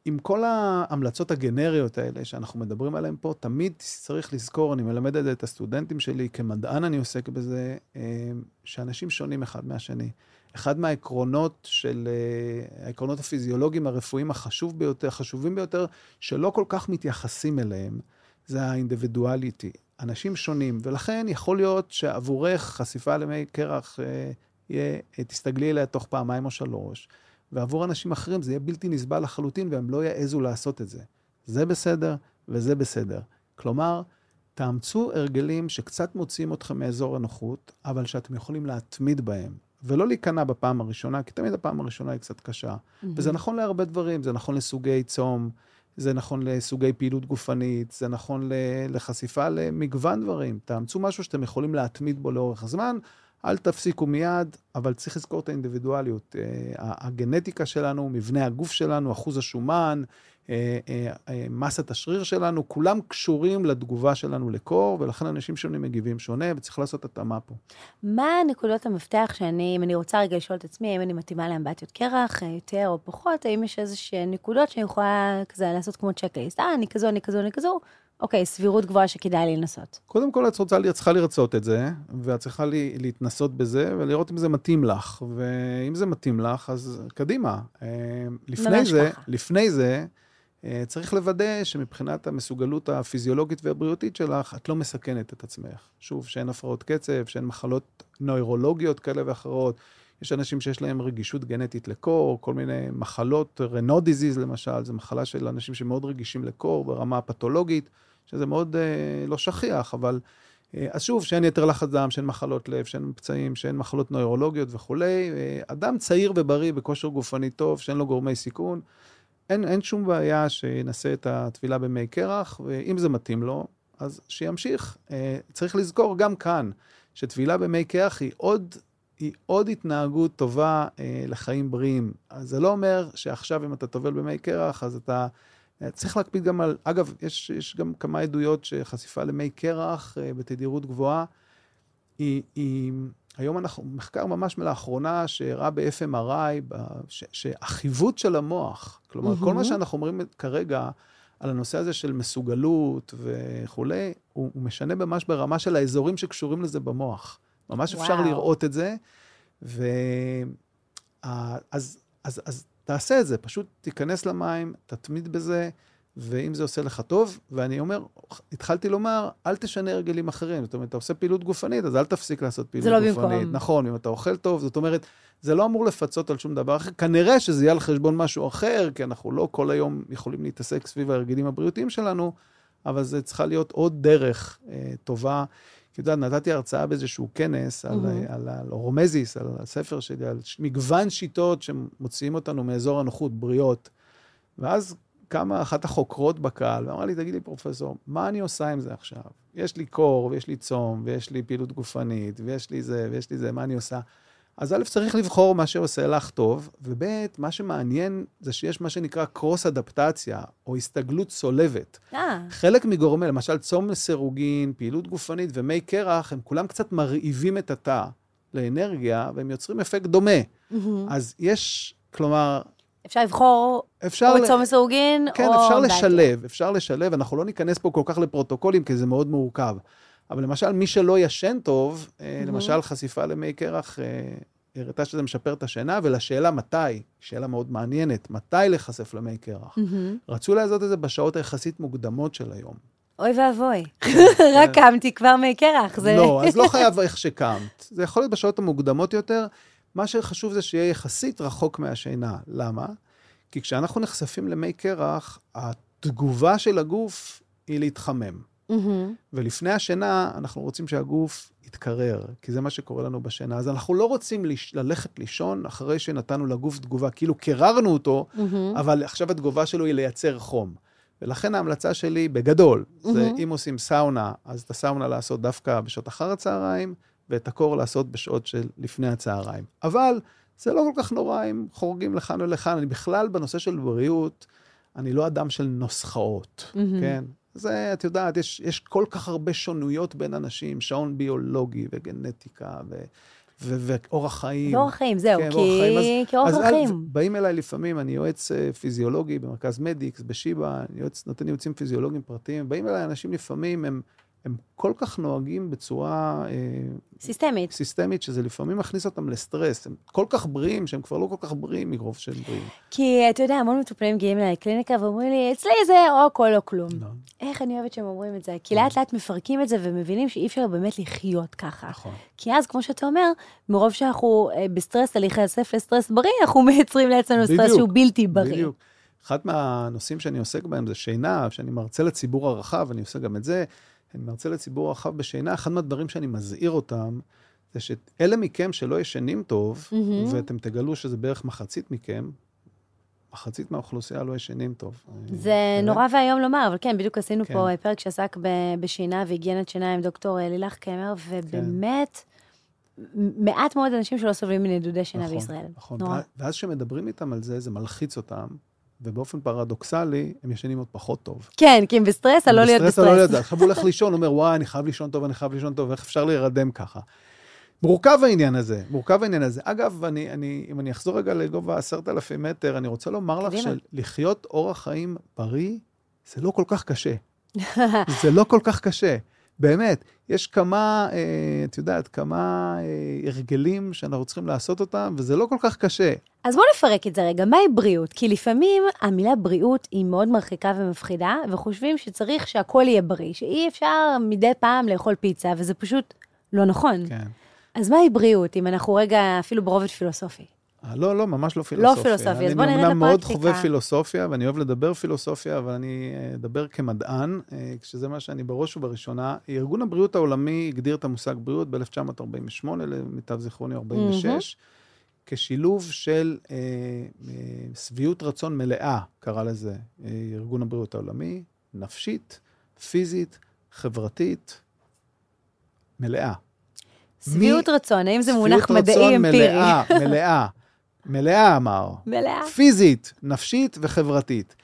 עם כל ההמלצות הגנריות האלה שאנחנו מדברים עליהן פה, תמיד צריך לזכור, אני מלמד את זה את הסטודנטים שלי, כמדען אני עוסק בזה, אה, שאנשים שונים אחד מהשני. אחד מהעקרונות של, אה, העקרונות הפיזיולוגיים הרפואיים החשוב ביותר, החשובים ביותר, שלא כל כך מתייחסים אליהם, זה האינדיבידואליטי. אנשים שונים, ולכן יכול להיות שעבורך חשיפה למי קרח אה, יהיה, תסתגלי אליה תוך פעמיים או שלוש, ועבור אנשים אחרים זה יהיה בלתי נסבל לחלוטין, והם לא יעזו לעשות את זה. זה בסדר וזה בסדר. כלומר, תאמצו הרגלים שקצת מוציאים אתכם מאזור הנוחות, אבל שאתם יכולים להתמיד בהם. ולא להיכנע בפעם הראשונה, כי תמיד הפעם הראשונה היא קצת קשה. Mm-hmm. וזה נכון להרבה דברים, זה נכון לסוגי צום, זה נכון לסוגי פעילות גופנית, זה נכון לחשיפה למגוון דברים. תאמצו משהו שאתם יכולים להתמיד בו לאורך הזמן, אל תפסיקו מיד, אבל צריך לזכור את האינדיבידואליות. אה, הגנטיקה שלנו, מבנה הגוף שלנו, אחוז השומן, אה, אה, מסת השריר שלנו, כולם קשורים לתגובה שלנו לקור, ולכן אנשים שונים מגיבים שונה, וצריך לעשות התאמה פה. מה נקודות המפתח שאני, אם אני רוצה רגע לשאול את עצמי, האם אני מתאימה לאמבטיות קרח, יותר או פחות, האם יש איזשהן נקודות שאני יכולה כזה לעשות כמו צ'קליסט, אה, אני כזו, אני כזו, אני כזו, אוקיי, סבירות גבוהה שכדאי לי לנסות. קודם כל, את רוצה, את צריכה לרצות את זה, ואת צריכה לי, להתנסות בזה, ולראות אם זה מתאים לך. ואם זה מתאים לך, אז קדימה. אה, לפני זה, ככה. לפני זה, אה, צריך לוודא שמבחינת המסוגלות הפיזיולוגית והבריאותית שלך, את לא מסכנת את עצמך. שוב, שאין הפרעות קצב, שאין מחלות נוירולוגיות כאלה ואחרות. יש אנשים שיש להם רגישות גנטית לקור, כל מיני מחלות, רנו דיזיז למשל, זו מחלה של אנשים שמאוד רגישים לקור ברמה הפתולוגית, שזה מאוד אה, לא שכיח, אבל... אה, אז שוב, שאין יתר לחץ דם, שאין מחלות לב, שאין פצעים, שאין מחלות נוירולוגיות וכולי. אה, אדם צעיר ובריא בכושר גופני טוב, שאין לו גורמי סיכון, אין, אין שום בעיה שינסה את הטבילה במי קרח, ואם זה מתאים לו, אז שימשיך. אה, צריך לזכור גם כאן, שטבילה במי קרח היא עוד היא עוד התנהגות טובה לחיים בריאים. אז זה לא אומר שעכשיו אם אתה טובל במי קרח, אז אתה... אה, צריך להקפיד גם על... אגב, יש, יש גם כמה עדויות שחשיפה למי קרח אה, בתדירות גבוהה, היא, היא... היום אנחנו, מחקר ממש מלאחרונה שהראה ב-FMRI, שהחיווט של המוח, כלומר, mm-hmm. כל מה שאנחנו אומרים כרגע על הנושא הזה של מסוגלות וכולי, הוא, הוא משנה ממש ברמה של האזורים שקשורים לזה במוח. ממש וואו. אפשר לראות את זה, ו... אז, אז, אז תעשה את זה, פשוט תיכנס למים, תתמיד בזה, ואם זה עושה לך טוב, ואני אומר, התחלתי לומר, אל תשנה הרגלים אחרים. זאת אומרת, אתה עושה פעילות גופנית, אז אל תפסיק לעשות פעילות לא גופנית. במקום. נכון, אם אתה אוכל טוב, זאת אומרת, זה לא אמור לפצות על שום דבר אחר. כנראה שזה יהיה על חשבון משהו אחר, כי אנחנו לא כל היום יכולים להתעסק סביב ההרגלים הבריאותיים שלנו, אבל זה צריכה להיות עוד דרך אה, טובה. כי את יודעת, נתתי הרצאה באיזשהו כנס על, mm-hmm. על, על, על אורומזיס, על הספר שלי, על מגוון שיטות שמוציאים אותנו מאזור הנוחות, בריאות. ואז קמה אחת החוקרות בקהל ואמרה לי, תגיד לי, פרופסור, מה אני עושה עם זה עכשיו? יש לי קור, ויש לי צום, ויש לי פעילות גופנית, ויש לי זה, ויש לי זה, מה אני עושה? אז א', צריך לבחור מה שעושה לך טוב, וב', מה שמעניין זה שיש מה שנקרא קרוס אדפטציה, או הסתגלות צולבת. אה. חלק מגורמי, למשל צום לסירוגין, פעילות גופנית ומי קרח, הם כולם קצת מרעיבים את התא לאנרגיה, והם יוצרים אפקט דומה. Mm-hmm. אז יש, כלומר, אפשר לבחור אפשר או צום לסירוגין, כן, או... כן, אפשר לשלב, אפשר לשלב. אנחנו לא ניכנס פה כל כך לפרוטוקולים, כי זה מאוד מורכב. אבל למשל, מי שלא ישן טוב, mm-hmm. למשל חשיפה למי קרח, אה, הראתה שזה משפר את השינה, ולשאלה מתי, שאלה מאוד מעניינת, מתי להיחשף למי קרח. רצו לעשות את זה בשעות היחסית מוקדמות של היום. אוי ואבוי, רק קמתי כבר מי קרח. זה... לא, אז לא חייב איך שקמת. זה יכול להיות בשעות המוקדמות יותר. מה שחשוב זה שיהיה יחסית רחוק מהשינה. למה? כי כשאנחנו נחשפים למי קרח, התגובה של הגוף היא להתחמם. Mm-hmm. ולפני השינה, אנחנו רוצים שהגוף יתקרר, כי זה מה שקורה לנו בשינה. אז אנחנו לא רוצים לש... ללכת לישון אחרי שנתנו לגוף תגובה, כאילו קררנו אותו, mm-hmm. אבל עכשיו התגובה שלו היא לייצר חום. ולכן ההמלצה שלי, בגדול, mm-hmm. זה אם עושים סאונה, אז את הסאונה לעשות דווקא בשעות אחר הצהריים, ואת הקור לעשות בשעות של לפני הצהריים. אבל זה לא כל כך נורא אם חורגים לכאן ולכאן. אני בכלל, בנושא של בריאות, אני לא אדם של נוסחאות, mm-hmm. כן? זה, את יודעת, יש, יש כל כך הרבה שונויות בין אנשים, שעון ביולוגי וגנטיקה ו... ואורח חיים. ואורח חיים, זהו, כן, כי אורח חיים. אז, כי אז חיים. באים אליי לפעמים, אני יועץ אה, פיזיולוגי במרכז מדיקס, בשיבא, אני יועץ, נותן ייעוצים פיזיולוגיים פרטיים, באים אליי אנשים לפעמים, הם הם כל כך נוהגים בצורה... אה, סיסטמית. סיסטמית, שזה לפעמים מכניס אותם לסטרס. הם כל כך בריאים, שהם כבר לא כל כך בריאים מרוב שהם בריאים. כי אתה יודע, המון מטופלים מגיעים אליי לקליניקה ואומרים לי, אצלי זה או הכל או כלום. לא. איך אני אוהבת שהם אומרים את זה? כי לאט לאט מפרקים את זה ומבינים שאי אפשר באמת לחיות ככה. נכון. כי אז, כמו שאתה אומר, מרוב שאנחנו אה, בסטרס, על להיחשף לסטרס בריא, אנחנו מייצרים לעצמנו סטרס שהוא בלתי בריא. בדיוק. אחד מהנושאים שאני עוסק בהם זה שינה, שאני מרצה לציבור הרחב, אני עושה גם את זה. אני מרצה לציבור רחב בשינה, אחד מהדברים שאני מזהיר אותם, זה שאלה מכם שלא ישנים טוב, mm-hmm. ואתם תגלו שזה בערך מחצית מכם, מחצית מהאוכלוסייה לא ישנים טוב. זה אה, נורא ואיום לומר, אבל כן, בדיוק עשינו כן. פה פרק שעסק בשינה והיגיינת שינה עם דוקטור אה, לילך קמר, ובאמת, כן. מעט מאוד אנשים שלא סובלים מנדודי שינה נכון, בישראל. נכון, נורא. ואז כשמדברים איתם על זה, זה מלחיץ אותם, ובאופן פרדוקסלי, הם ישנים עוד פחות טוב. כן, כי הם בסטרס, על לא להיות בסטרס. לא להיות, עכשיו הוא הולך לישון, אומר, וואי, אני חייב לישון טוב, אני חייב לישון טוב, איך אפשר להירדם ככה? מורכב העניין הזה, מורכב העניין הזה. אגב, אני, אני, אם אני אחזור רגע לגובה עשרת אלפים מטר, אני רוצה לומר לך שלחיות אורח חיים בריא, זה לא כל כך קשה. זה לא כל כך קשה. באמת, יש כמה, אה, את יודעת, כמה אה, הרגלים שאנחנו צריכים לעשות אותם, וזה לא כל כך קשה. אז בואו נפרק את זה רגע, מהי בריאות? כי לפעמים המילה בריאות היא מאוד מרחיקה ומפחידה, וחושבים שצריך שהכל יהיה בריא, שאי אפשר מדי פעם לאכול פיצה, וזה פשוט לא נכון. כן. אז מהי בריאות, אם אנחנו רגע אפילו ברובד פילוסופי? אה, לא, לא, ממש לא פילוסופיה. לא פילוסופיה, אז בוא נרד לפרקטיקה. אני אמנם מאוד חובב פילוסופיה, ואני אוהב לדבר פילוסופיה, אבל אני אה, אדבר כמדען, אה, כשזה מה שאני בראש ובראשונה. ארגון הבריאות העולמי הגדיר את המושג בריאות ב-1948, למיטב זיכרוני 46, mm-hmm. כשילוב של אה, שביעות רצון מלאה, קרא לזה ארגון הבריאות העולמי, נפשית, פיזית, חברתית, מלאה. שביעות רצון, האם זה מונח שביעות מדעי רצון אמפירי? מלאה, מלאה, מלאה אמר. מלאה. פיזית, נפשית וחברתית.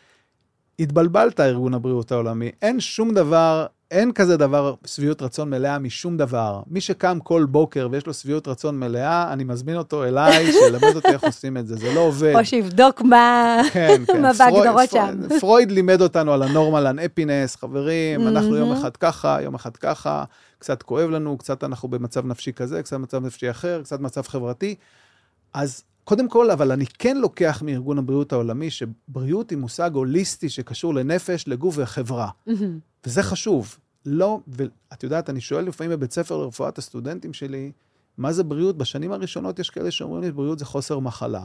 התבלבלת, ארגון הבריאות העולמי. אין שום דבר, אין כזה דבר שביעות רצון מלאה משום דבר. מי שקם כל בוקר ויש לו שביעות רצון מלאה, אני מזמין אותו אליי, שילמד אותי איך עושים את זה. זה לא עובד. או שיבדוק מה... כן, כן. מה בהגדרות שם. פרויד לימד אותנו על הנורמל אנפינס, חברים, אנחנו יום. אחד ככה, יום אחד ככה, קצת כואב לנו, קצת אנחנו במצב נפשי כזה, קצת מצב נפשי אחר, קצת מצב חברתי. אז קודם כל, אבל אני כן לוקח מארגון הבריאות העולמי, שבריאות היא מושג הוליסטי שקשור לנפש, לגוף וחברה. מהמם. וזה חשוב. לא, ואת יודעת, אני שואל לפעמים בבית ספר לרפואת הסטודנטים שלי, מה זה בריאות? בשנים הראשונות יש כאלה שאומרים לי, בריאות זה חוסר מחלה.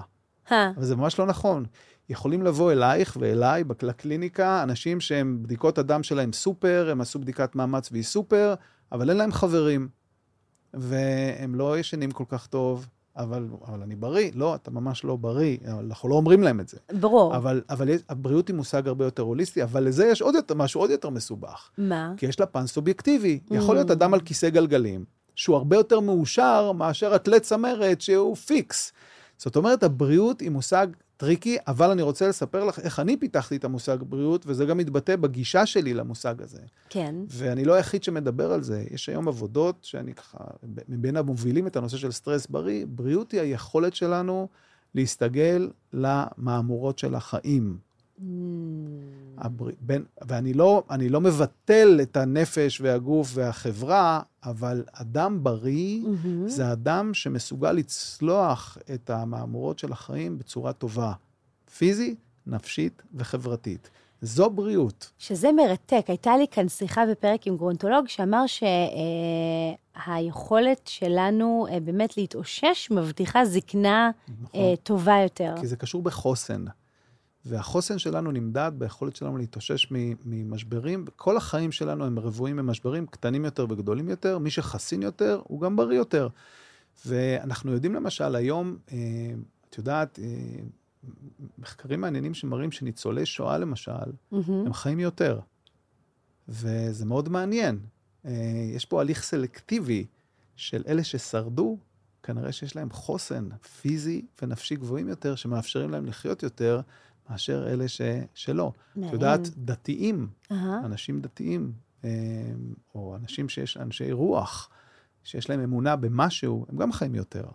אה, אבל זה ממש לא נכון. יכולים לבוא אלייך ואליי לקליניקה אנשים שהם, בדיקות הדם שלהם סופר, הם עשו בדיקת מאמץ והיא סופר, אבל אין להם חברים. והם לא ישנים כל כך טוב, אבל, אבל אני בריא. לא, אתה ממש לא בריא, אנחנו לא אומרים להם את זה. ברור. אבל, אבל יש- הבריאות היא מושג הרבה יותר הוליסטי, אבל לזה יש עוד יותר, משהו עוד יותר מסובך. מה? כי יש לה פן סובייקטיבי. יכול להיות Mm. אדם על כיסא גלגלים, שהוא הרבה יותר מאושר מאשר אתלט צמרת שהוא פיקס. זאת אומרת, הבריאות היא מושג tricky, אבל אני רוצה לספר לך איך אני פיתחתי את המושג בריאות, וזה גם מתבטא בגישה שלי למושג הזה. כן. ואני לא היחיד שמדבר על זה. יש היום עבודות שאני ככה, מבין המובילים את הנושא של סטרס בריא, בריאות היא היכולת שלנו להסתגל למהמורות של החיים. Mm, הבר... בין... ואני לא, לא מבטל את הנפש והגוף והחברה, אבל אדם בריא מהמם. זה אדם שמסוגל לצלוח את המהמורות של החיים בצורה טובה, פיזית, נפשית וחברתית. זו בריאות. שזה מרתק. הייתה לי כאן שיחה בפרק עם גרונטולוג שאמר שהיכולת שלנו אה, באמת להתאושש מבטיחה זקנה נכון? אה, טובה יותר. כי זה קשור בחוסן. והחוסן שלנו נמדד ביכולת שלנו להתאושש ממשברים. כל החיים שלנו הם רבועים ממשברים קטנים יותר וגדולים יותר. מי שחסין יותר, הוא גם בריא יותר. ואנחנו יודעים למשל היום, אה, את יודעת, אה, מחקרים מעניינים שמראים שניצולי שואה למשל, מהמם. הם חיים יותר. וזה מאוד מעניין. אה, יש פה הליך סלקטיבי של אלה ששרדו, כנראה שיש להם חוסן פיזי ונפשי גבוהים יותר, שמאפשרים להם לחיות יותר מאשר אלה ש... שלא. את. יודעת, דתיים, אהה. אנשים דתיים, אה, או אנשים שיש, אנשי רוח, שיש להם אמונה במשהו, הם גם חיים יותר.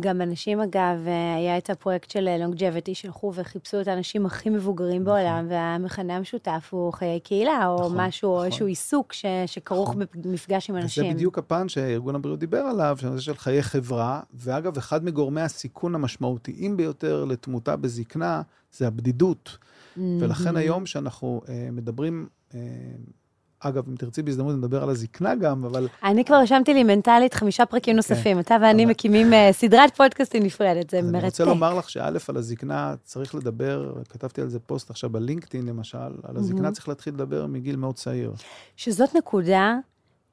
גם אנשים, אגב, אה, היה את הפרויקט של לונג'ביטי, שהלכו וחיפשו את האנשים הכי מבוגרים נכון. בעולם, והמכנה המשותף הוא חיי קהילה, או נכון, משהו, או נכון. איזשהו עיסוק ש- שכרוך נכון. במפגש עם אנשים. וזה בדיוק הפן שארגון הבריאות דיבר עליו, שזה של חיי חברה, ואגב, אחד מגורמי הסיכון המשמעותיים ביותר לתמותה בזקנה, זה הבדידות. ולכן מהמם. היום שאנחנו אה, מדברים, אה, אגב, אם תרצי בהזדמנות נדבר על הזקנה גם, אבל אני כבר רשמתי לי מנטלית חמישה פרקים נוספים. אתה ואני מקימים אה, סדרת פודקאסטים נפרדת, זה אז אני רוצה מרתק. לומר לך שא', על הזקנה צריך לדבר, כתבתי על זה פוסט עכשיו בלינקדאין למשל, על הזקנה מהמם. צריך להתחיל לדבר מגיל מאוד צעיר. שזאת נקודה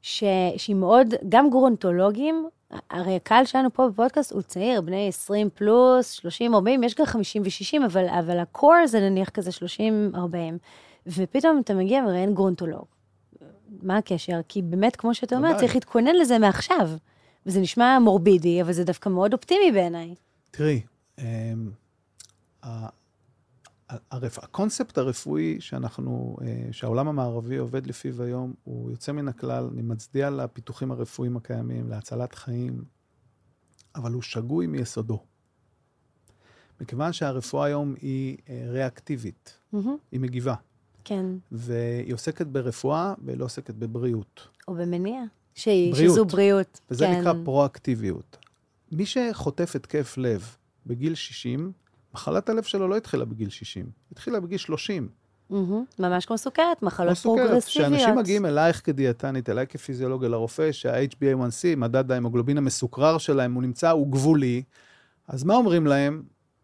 ש... שהיא מאוד, גם גרונטולוגים, הרי הקהל שלנו פה בפודקאסט הוא צעיר, בני 20 פלוס, 30, 40, יש גם 50 ו-60, אבל, אבל הקור זה נניח כזה 30, 40. ופתאום אתה מגיע וראיין גרונטולוג. מה הקשר? כי באמת, כמו שאתה אומר. צריך להתכונן לזה מעכשיו. וזה נשמע מורבידי, אבל זה דווקא מאוד אופטימי בעיניי. תראי, אמ. הקונספט הרפואי שאנחנו, אה, שהעולם המערבי עובד לפיו היום, הוא יוצא מן הכלל, אני מצדיע לפיתוחים הרפואיים הקיימים, להצלת חיים, אבל הוא שגוי מיסודו. מכיוון שהרפואה היום היא אה, ריאקטיבית, מהמם. היא מגיבה, כן, והיא עוסקת ברפואה ולא עוסקת בבריאות. או במניעה. שהיא, בריאות. שזו בריאות. וזה כן. נקרא פרואקטיביות. מי שחוטף התקף לב בגיל 60, מחלת הלב שלו לא התחילה בגיל 60, התחילה בגיל 30. מהמם. ממש כמו סוכרת, מחלות כמו סוכרת. פרוגרסיביות. כשאנשים מגיעים אלייך כדיאטנית, אליי כפיזיולוג, אל הרופא, שה-HbA1c, מדד ההמוגלובין המסוקרר שלהם, הוא נמצא, הוא גבולי, אז מה אומרים להם?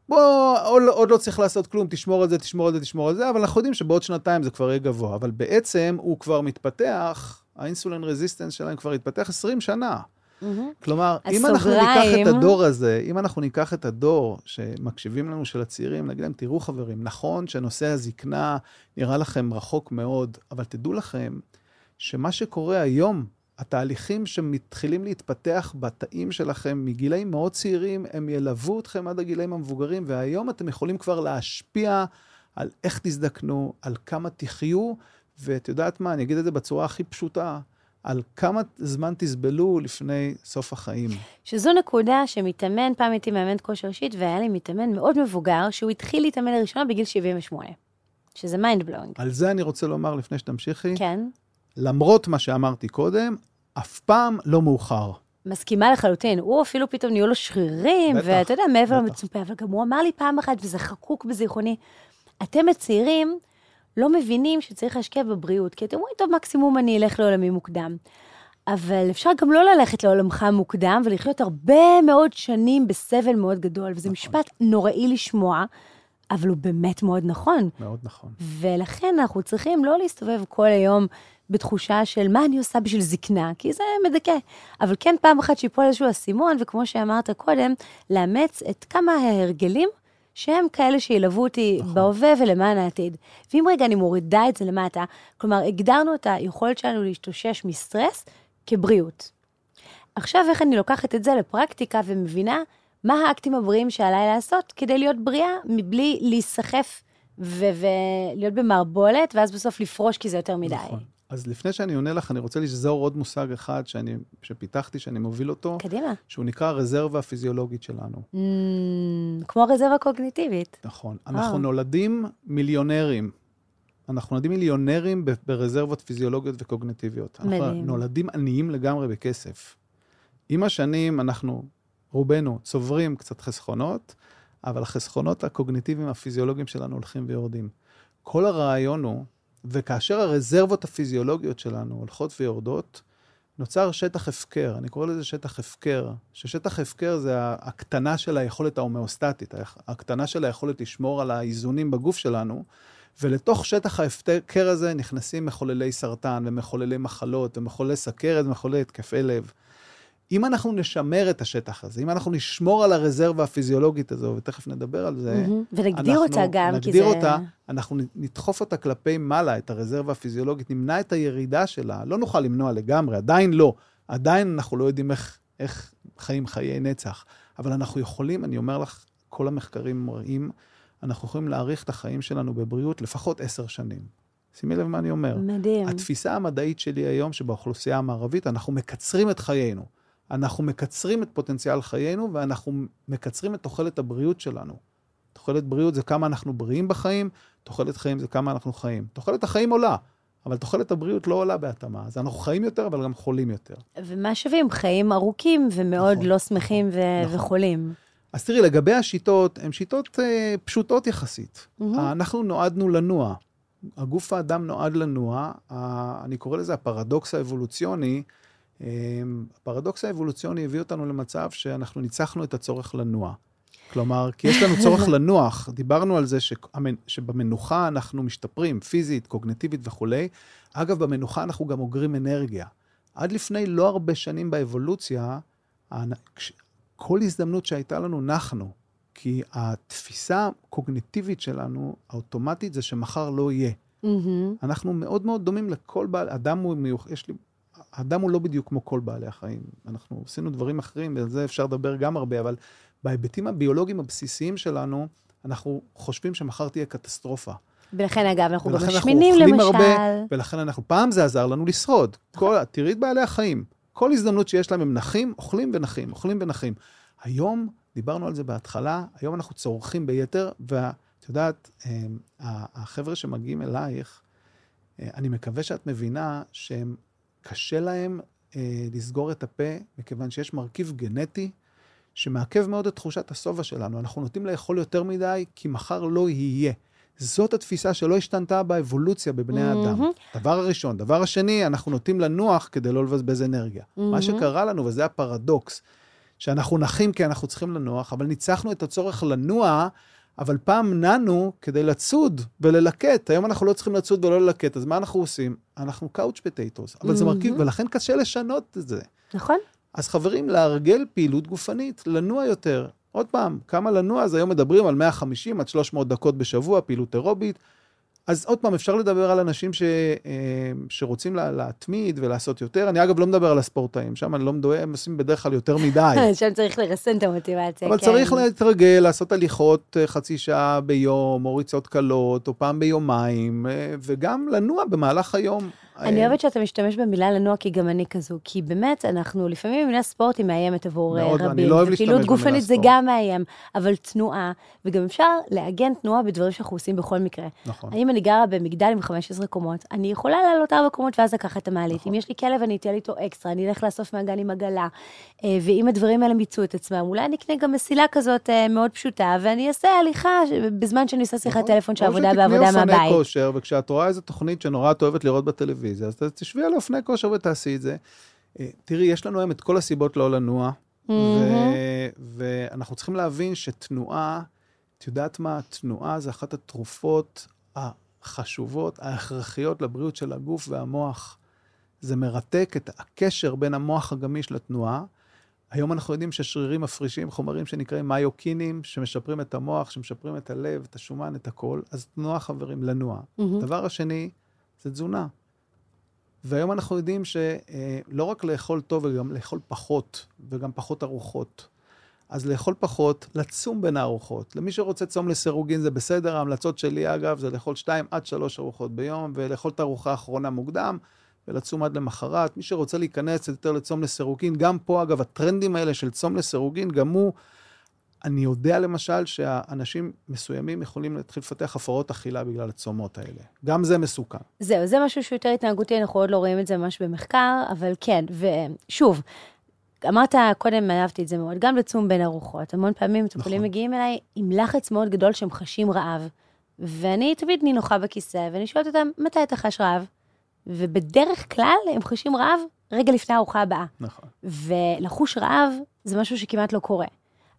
בוא, עוד, עוד לא צריך לעשות כלום, תשמור על זה, תשמור על זה, תשמור על זה, אבל אנחנו יודעים שבעוד שנתיים זה כבר יהיה גבוה. אבל בעצם הוא כבר מתפתח, האינסולין רזיסטנס שלהם כבר התפתח 20 שנה. מהמם. כלומר, אם אנחנו ניקח הסוגריים- את הדור הזה, אם אנחנו ניקח את הדור שמקשיבים לנו של הצעירים, נגיד להם, תראו חברים, נכון שנושא הזקנה נראה לכם רחוק מאוד, אבל תדעו לכם שמה שקורה היום, התהליכים שמתחילים להתפתח בתאים שלכם מגילאים מאוד צעירים, הם ילוו אתכם עד הגילאים המבוגרים, והיום אתם יכולים כבר להשפיע על איך תזדקנו, על כמה תחיו, ואת יודעת מה, אני אגיד את זה בצורה הכי פשוטה, על כמה זמן תסבלו לפני סוף החיים. שזו נקודה שמתאמן, פעם הייתי מאמנת כושר אישית, והיה לי מתאמן מאוד מבוגר, שהוא התחיל להתאמן לראשונה בגיל 78, שזה mind blowing. על זה אני רוצה לומר לפני שתמשיכי. כן. למרות מה שאמרתי קודם, אף פעם לא מאוחר. מסכימה לחלוטין. הוא אפילו פתאום נהיו לו שרירים, בטח, ואתה יודע, מעבר. למצופה, אבל גם הוא אמר לי פעם אחת, וזה חקוק בזיכרוני, אתם הצעירים לא מבינים שצריך להשקיע בבריאות, כי אתם אומרים, טוב, מקסימום אני אלך לעולמי מוקדם. אבל אפשר גם לא ללכת לעולמך מוקדם ולחיות הרבה מאוד שנים בסבל מאוד גדול, וזה נכון. משפט נוראי לשמוע, אבל הוא באמת מאוד נכון. מאוד נכון. ולכן אנחנו צריכים לא להסתובב כל היום בתחושה של מה אני עושה בשביל זקנה, כי זה מדכא. אבל כן, פעם אחת שיפול איזשהו אסימון, וכמו שאמרת קודם, לאמץ את כמה ההרגלים שהם כאלה שילוו אותי נכון. בהווה ולמען העתיד. ואם רגע אני מורידה את זה למטה, כלומר, הגדרנו את היכולת שלנו להשתושש מסטרס כבריאות. עכשיו, איך אני לוקחת את זה לפרקטיקה ומבינה מה האקטים הבריאים שעליי לעשות כדי להיות בריאה מבלי להיסחף ו- ולהיות במערבולת, ואז בסוף לפרוש כי זה יותר מדי. נכון. אז לפני שאני עונה לך, אני רוצה לשזור עוד מושג אחד שאני, שפיתחתי, שאני מוביל אותו, קדימה. שהוא נקרא הרזרבה הפיזיולוגית שלנו. Mm, כמו רזרבה קוגניטיבית. נכון. אה. אנחנו נולדים מיליונרים. אנחנו נולדים מיליונרים ברזרבות פיזיולוגיות וקוגניטיביות. אנחנו מדהים. נולדים עניים לגמרי בכסף. עם השנים אנחנו, רובנו, צוברים קצת חסכונות, אבל החסכונות הקוגניטיביים הפיזיולוגיים שלנו הולכים ויורדים. כל הרעיון הוא, וכאשר הרזרבות הפיזיולוגיות שלנו הולכות ויורדות, נוצר שטח הפקר, אני קורא לזה שטח הפקר, ששטח הפקר זה הקטנה של היכולת ההומאוסטטית, הקטנה של היכולת לשמור על האיזונים בגוף שלנו, ולתוך שטח ההפקר הזה נכנסים מחוללי סרטן ומחוללי מחלות ומחוללי סכרת ומחוללי התקפי לב. אם אנחנו נשמר את השטח הזה, אם אנחנו נשמור על הרזרבה הפיזיולוגית הזו, ותכף נדבר על זה, מהמם. ונגדיר אנחנו אותה גם, כי נגדיר זה... אותה, אנחנו נדחוף אותה כלפי מעלה, את הרזרבה הפיזיולוגית, נמנע את הירידה שלה, לא נוכל למנוע לגמרי, עדיין לא. עדיין אנחנו לא יודעים איך, איך חיים חיי נצח. אבל אנחנו יכולים, אני אומר לך, כל המחקרים מראים, אנחנו יכולים להאריך את החיים שלנו בבריאות לפחות עשר שנים. שימי לב מה אני אומר. מדהים. התפיסה המדעית שלי היום, שבאוכלוסייה המערבית, אנחנו מקצרים את חיינו. אנחנו מקצרים את פוטנציאל חיינו, ואנחנו מקצרים את תוחלת הבריאות שלנו. תוחלת בריאות זה כמה אנחנו בריאים בחיים, תוחלת חיים זה כמה אנחנו חיים. תוחלת החיים עולה, אבל תוחלת הבריאות לא עולה בהתאמה. אז אנחנו חיים יותר, אבל גם חולים יותר. ומה שווים? חיים ארוכים ומאוד נכון, לא שמחים ו- נכון. וחולים. אז תראי, לגבי השיטות, הן שיטות אה, פשוטות יחסית. מהמם. אנחנו נועדנו לנוע. הגוף האדם נועד לנוע. ה- אני קורא לזה הפרדוקס האבולוציוני. אה, הפרדוקס האבולוציוני הביא אותנו למצב שאנחנו ניצחנו את הצורך לנוע. כלומר, כי יש לנו צורך לנוח. דיברנו על זה שהמנ- שבמנוחה אנחנו משתפרים, פיזית, קוגנטיבית וכולי. אגב, במנוחה אנחנו גם אוגרים אנרגיה. עד לפני לא הרבה שנים באבולוציה, כל הזדמנות שהייתה לנו, נחנו. כי התפיסה הקוגניטיבית שלנו, האוטומטית, זה שמחר לא יהיה. מהמם. אנחנו מאוד מאוד דומים לכל בעל, אדם הוא מיוח... יש לי... אדם הוא לא בדיוק כמו כל בעלי החיים. אנחנו עשינו דברים אחרים, ועל זה אפשר לדבר גם הרבה, אבל בהיבטים הביולוגיים הבסיסיים שלנו, אנחנו חושבים שמחר תהיה קטסטרופה. ולכן, אגב, אנחנו גם משמינים, למשל. הרבה, ולכן אנחנו, פעם זה עזר לנו לשרוד. כל, תראי את בעלי החיים. כל הזדמנות שיש להם הם נחים, אוכלים ונחים, אוכלים ונחים. היום, דיברנו על זה בהתחלה, היום אנחנו צורכים ביתר, ואת יודעת, אה, החבר'ה שמגיעים אלייך, אה, אני מקווה שאת מבינה שהם, קשה להם אה, לסגור את הפה, מכיוון שיש מרכיב גנטי שמעכב מאוד את תחושת השובע שלנו. אנחנו נוטים לאכול יותר מדי, כי מחר לא יהיה. זאת התפיסה שלא השתנתה באבולוציה בבני האדם. מהמם. דבר הראשון. דבר השני, אנחנו נוטים לנוח כדי לא לבזבז אנרגיה. מהמם. מה שקרה לנו, וזה הפרדוקס, שאנחנו נחים כי אנחנו צריכים לנוח, אבל ניצחנו את הצורך לנוע, אבל פעם נענו כדי לצוד וללקט. היום אנחנו לא צריכים לצוד ולא ללקט, אז מה אנחנו עושים? אנחנו קאוץ' פטייטוס. אבל זה מרכיב, מהמם. ולכן קשה לשנות את זה. נכון? אז חברים, לארגל פעילות גופנית, לנוע יותר. עוד פעם, כמה לנוע? אז היום מדברים על 150 עד 300 דקות בשבוע, פעילות אירובית. אז עוד פעם, אפשר לדבר על אנשים ש, אה, שרוצים לה, להתמיד ולעשות יותר. אני אגב לא מדבר על הספורטאים, שם אני לא מדבר, הם עושים בדרך כלל יותר מדי. שם צריך לרסן את המוטיבציה, אבל כן. צריך להתרגל, לעשות הליכות אה, חצי שעה ביום, או ריצות קלות, או פעם ביומיים, אה, וגם לנוע במהלך היום. אני אה, אוהבת שאתה משתמש במילה לנוע, כי גם אני כזו. כי באמת, אנחנו, לפעמים המילה ספורט היא מאיימת עבור אה, מאוד, אני רבים. לא אוהב להשתמש במילה גופנית זה ספורט. גם מאיים, אבל תנועה, וגם אפשר לעגן תנועה בדברים שאנחנו עושים בכל מקרה. נכון. האם אני גרה במגדל עם 15 קומות, אני יכולה לעלות ארבע קומות ואז לקחת את המעלית. נכון. אם יש לי כלב, אני אתן איתו אקסטרה, אני אלך לאסוף מהגן עם עגלה. אה, ואם הדברים האלה מיצו את עצמם, אולי אני אקנה גם מסילה כזאת מאוד פשוטה, ואני אעשה הליכה בזמן שאני עושה שיחת נכון. טלפון של או עבודה שתקני בעבודה אופני מהבית. כושר, וכשאת רואה איזו תוכנית שנורא את אוהבת לראות בטלוויזיה, אז תשבי על אופני כושר ותעשי את זה. אה, תראי, יש לנו היום את כל הסיבות לא לנוע, ו- ואנחנו צריכים להבין שתנועה, את יודעת מה? תנועה זה אחת התרופות החשובות, ההכרחיות לבריאות של הגוף והמוח. זה מרתק את הקשר בין המוח הגמיש לתנועה. היום אנחנו יודעים ששרירים מפרישים חומרים שנקראים מיוקינים, שמשפרים את המוח, שמשפרים את הלב, את השומן, את הכל. אז תנועה, חברים, לנוע. מהמם. הדבר השני זה תזונה. והיום אנחנו יודעים שלא רק לאכול טוב, וגם לאכול פחות, וגם פחות ארוחות. אז לאכול פחות, לצום בין הארוחות. למי שרוצה צום לסירוגין זה בסדר, ההמלצות שלי אגב זה לאכול שתיים עד שלוש ארוחות ביום, ולאכול את הארוחה האחרונה מוקדם, ולצום עד למחרת. מי שרוצה להיכנס יותר לצום לסירוגין, גם פה אגב הטרנדים האלה של צום לסירוגין, גם הוא, אני יודע למשל שאנשים מסוימים יכולים להתחיל לפתח הפרעות אכילה בגלל הצומות האלה. גם זה מסוכן. זהו, זה משהו שהוא יותר התנהגותי, אנחנו עוד לא רואים את זה ממש במחקר, אבל כן, ושוב, אמרת קודם, אהבתי את זה מאוד, גם לצום בין ארוחות. המון פעמים מטופלים נכון. מגיעים אליי עם לחץ מאוד גדול שהם חשים רעב. ואני תמיד נינוחה בכיסא, ואני שואלת אותם, מתי אתה חש רעב? ובדרך כלל הם חשים רעב רגע לפני הארוחה הבאה. נכון. ולחוש רעב זה משהו שכמעט לא קורה.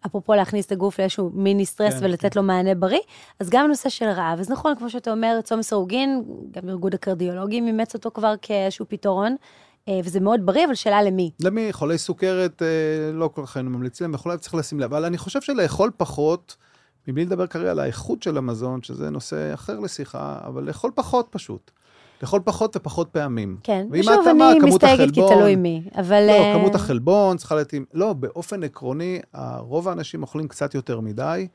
אפרופו להכניס את הגוף לאיזשהו מיני סטרס כן, ולתת לו מענה בריא, אז גם הנושא של רעב. אז נכון, כמו שאתה אומר, צום לסירוגין, גם ארגון הקרדיולוגים אימץ אותו כבר כאיזשהו פתרון, אה, וזה מאוד בריא, אבל שאלה למי. למי? חולי סוכרת, אה, לא כל כך היינו ממליצים להם, וכולי, צריך לשים לב. אבל אני חושב שלאכול פחות, מבלי לדבר כרגע על האיכות של המזון, שזה נושא אחר לשיחה, אבל לאכול פחות פשוט. לאכול פחות ופחות פעמים. כן, ושוב, אני מסתייגת כי תלוי מי, אבל... לא, אה, כמות החלבון צריכה להתאים. לא, באופן עקרוני, רוב האנשים אוכלים קצת יותר מדי.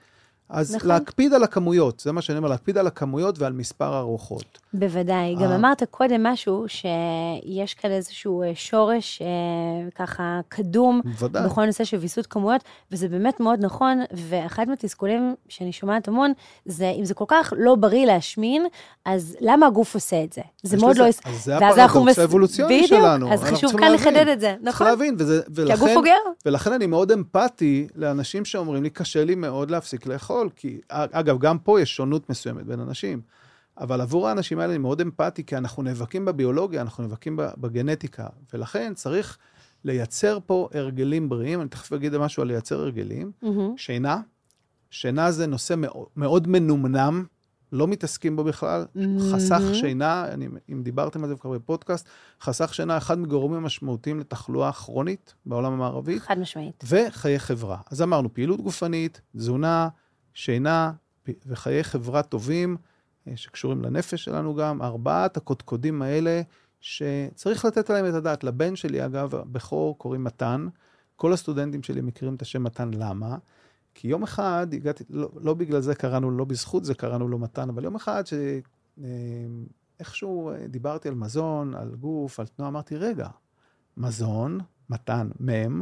אז נכון. להקפיד על הכמויות, זה מה שאני אומר, להקפיד על הכמויות ועל מספר הארוחות. בוודאי. גם אה. אמרת קודם משהו, שיש כאן איזשהו אה, שורש אה, ככה קדום בוודאי. בכל הנושא של ויסות כמויות, וזה באמת מאוד נכון, ואחד מהתסכולים שאני שומעת המון, זה אם זה כל כך לא בריא להשמין, אז למה הגוף עושה את זה? זה מאוד לזה- לא... אז זה הפרדוקס מס- האבולוציוני בדיוק, שלנו. אז חשוב כאן. לחדד את זה, צריך נכון? להבין, וזה, כי ולכן, הגוף בוגר. ולכן אני מאוד אמפתי לאנשים שאומרים לי, קשה לי מאוד להפסיק לאכול, כי אגב, גם פה יש שונות מסוימת בין אנשים. אבל עבור האנשים האלה אני מאוד אמפתי, כי אנחנו נאבקים בביולוגיה, אנחנו נאבקים בגנטיקה, ולכן צריך לייצר פה הרגלים בריאים. אני תכף אגיד משהו על לייצר הרגלים. מהמם. שינה, שינה זה נושא מאוד, מאוד מנומנם, לא מתעסקים בו בכלל. חסך מהמם. שינה, אני, אם דיברתם על זה כבר בפודקאסט, חסך שינה אחד מגורמים משמעותיים לתחלואה כרונית בעולם המערבי, חד משמעית. וחיי חברה. אז אמרנו, פעילות גופנית, תזונה, שינה וחיי חברה טובים, אה, שקשורים לנפש שלנו גם, ארבעת הקודקודים האלה, שצריך לתת עליהם את הדעת. לבן שלי, אגב, הבכור קוראים מתן. כל הסטודנטים שלי מכירים את השם מתן, למה? כי יום אחד הגעתי, לא, לא בגלל זה קראנו לא בזכות זה קראנו לו מתן, אבל יום אחד שאיכשהו דיברתי על מזון, על גוף, על תנועה, אמרתי, רגע, מזון, מתן, מם,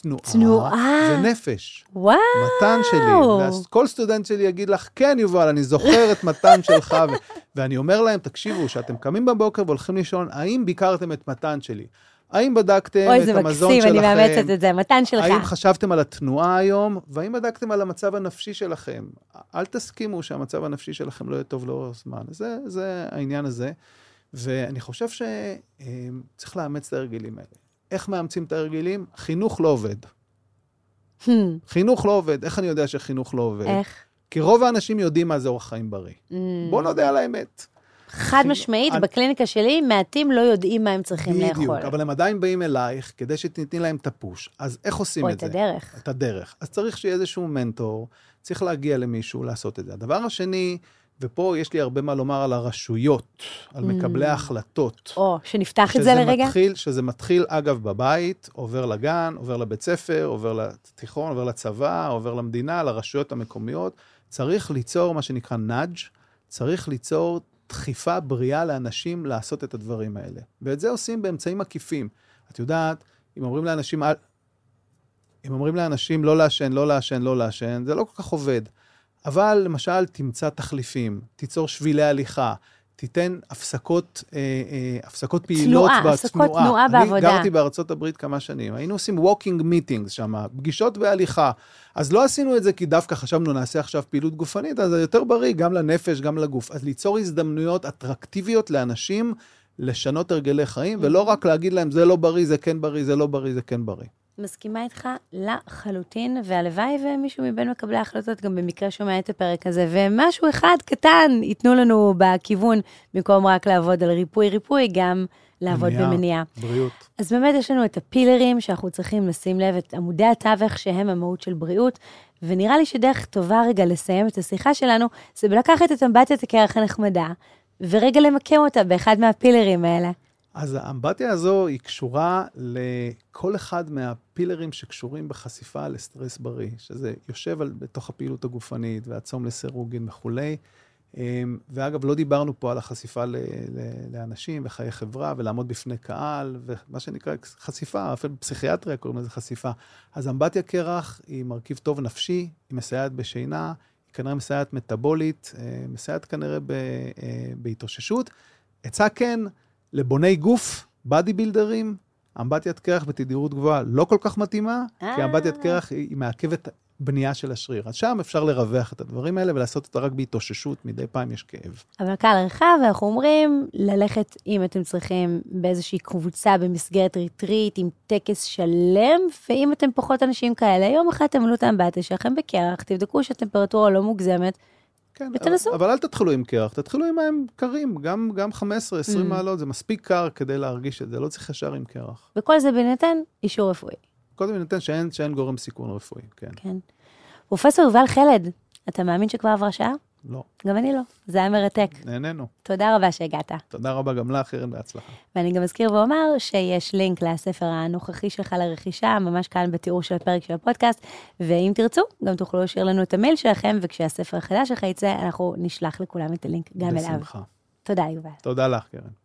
תנועה, תנועה. ונפש. וואו. מתן שלי. ואז כל סטודנט שלי יגיד לך, כן, יובל, אני זוכר את מתן שלך. ו- ואני אומר להם, תקשיבו, שאתם קמים בבוקר והולכים לישון, האם ביקרתם את מתן שלי? האם בדקתם אוי, את זה המזון מקסים, שלכם? אני מאמצת את זה, מתן שלך. האם חשבתם על התנועה היום? והאם בדקתם על המצב הנפשי שלכם? אל תסכימו שהמצב הנפשי שלכם לא יהיה טוב לאורך זמן. זה, זה העניין הזה. ואני חושב שצריך לאמץ את ההרגלים האלה. איך מאמצים את ההרגלים? חינוך לא עובד. Hmm, חינוך לא עובד. איך אני יודע שחינוך לא עובד? איך? כי רוב האנשים יודעים מה זה אורח חיים בריא. Hmm. בוא נודה על האמת. חד משמעית, אני- בקליניקה שלי, מעטים לא יודעים מה הם צריכים בדיוק, לאכול. אבל הם עדיין באים אלייך כדי שתתני להם את הפוש. אז איך עושים או את את זה? הדרך. את הדרך. אז צריך שיהיה איזשהו מנטור, צריך להגיע למישהו לעשות את זה. הדבר השני, ופה יש לי הרבה מה לומר על הרשויות, על מקבלי Mm. ההחלטות. או, שנפתח את זה לרגע? מתחיל, שזה מתחיל, אגב, בבית, עובר לגן, עובר לבית ספר, עובר לתיכון, עובר לצבא, עובר למדינה, לרשויות המקומיות. צריך ליצור מה שנקרא נאג', צריך ליצור דחיפה בריאה לאנשים לעשות את הדברים האלה. ואת זה עושים באמצעים עקיפים. את יודעת, אם אומרים לאנשים, אם אומרים לאנשים לא לעשן, לא לעשן, לא לעשן, זה לא כל כך עובד. אבל למשל, תמצא תחליפים, תיצור שבילי הליכה, תיתן הפסקות, אה, אה, הפסקות פעילות תנועה, הפסקות תנועה בעבודה. אני גרתי בארצות הברית כמה שנים, היינו עושים walking meetings שם, פגישות בהליכה. אז לא עשינו את זה כי דווקא חשבנו נעשה עכשיו פעילות גופנית, אז זה יותר בריא גם לנפש, גם לגוף. אז ליצור הזדמנויות אטרקטיביות לאנשים לשנות הרגלי חיים, ולא רק להגיד להם זה לא בריא, זה כן בריא, זה לא בריא, זה כן בריא. מסכימה איתך לחלוטין, והלוואי ומישהו מבין מקבלי ההחלטות גם במקרה שומע את הפרק הזה, ומשהו אחד קטן ייתנו לנו בכיוון, במקום רק לעבוד על ריפוי ריפוי, גם לעבוד מניעה, במניעה. בריאות. אז באמת יש לנו את הפילרים שאנחנו צריכים לשים לב, את עמודי התווך שהם המהות של בריאות, ונראה לי שדרך טובה רגע לסיים את השיחה שלנו, זה בלקחת את אמבטיית הקרח הנחמדה, ורגע למקם אותה באחד מהפילרים האלה. אז האמבטיה הזו היא קשורה לכל אחד מהפילרים שקשורים בחשיפה לסטרס בריא, שזה יושב על, בתוך הפעילות הגופנית והצום לסירוגין וכולי. אמ, ואגב, לא דיברנו פה על החשיפה ל, ל, לאנשים וחיי חברה ולעמוד בפני קהל, ומה שנקרא חשיפה, אפילו בפסיכיאטריה קוראים לזה חשיפה. אז אמבטיה קרח היא מרכיב טוב נפשי, היא מסייעת בשינה, היא כנראה מסייעת מטאבולית, אה, מסייעת כנראה ב, אה, בהתאוששות. עצה כן, לבוני גוף, body builderים, אמבטיית קרח בתדירות גבוהה לא כל כך מתאימה, כי אה. אמבטיית קרח היא היא מעכבת בנייה של השריר. אז שם אפשר לרווח את הדברים האלה ולעשות אותה רק בהתאוששות, מדי פעם יש כאב. אבל קהל רחב, אנחנו אומרים ללכת, אם אתם צריכים, באיזושהי קבוצה במסגרת ריטריט, עם טקס שלם, ואם אתם פחות אנשים כאלה, יום אחד תמלאו את האמבטיה שלכם בקרח, תבדקו שהטמפרטורה לא מוגזמת, כן, ותנסו. אבל, אבל אל תתחילו עם קרח, תתחילו עם מים קרים, גם, גם 15-20 Mm. מעלות, זה מספיק קר כדי להרגיש את זה, לא צריך ישר עם קרח. וכל זה בהינתן אישור רפואי. קודם ניתן שאין, שאין גורם סיכון רפואי, כן. כן. פרופסור יובל חלד, אתה מאמין שכבר עברה שעה? לא, גם אני לא. זה היה מרתק. נהנינו. תודה רבה שהגעת. תודה רבה גם לך, קרן, בהצלחה. ואני גם אזכיר ואומר שיש לינק לספר הנוכחי שלך לרכישה, ממש כאן בתיאור של הפרק של הפודקאסט, ואם תרצו, גם תוכלו להשאיר לנו את המייל שלכם, וכשהספר החדש שלך יצא, אנחנו נשלח לכולם את הלינק גם אליו. בשמחה. תודה, יובל. תודה לך, קרן.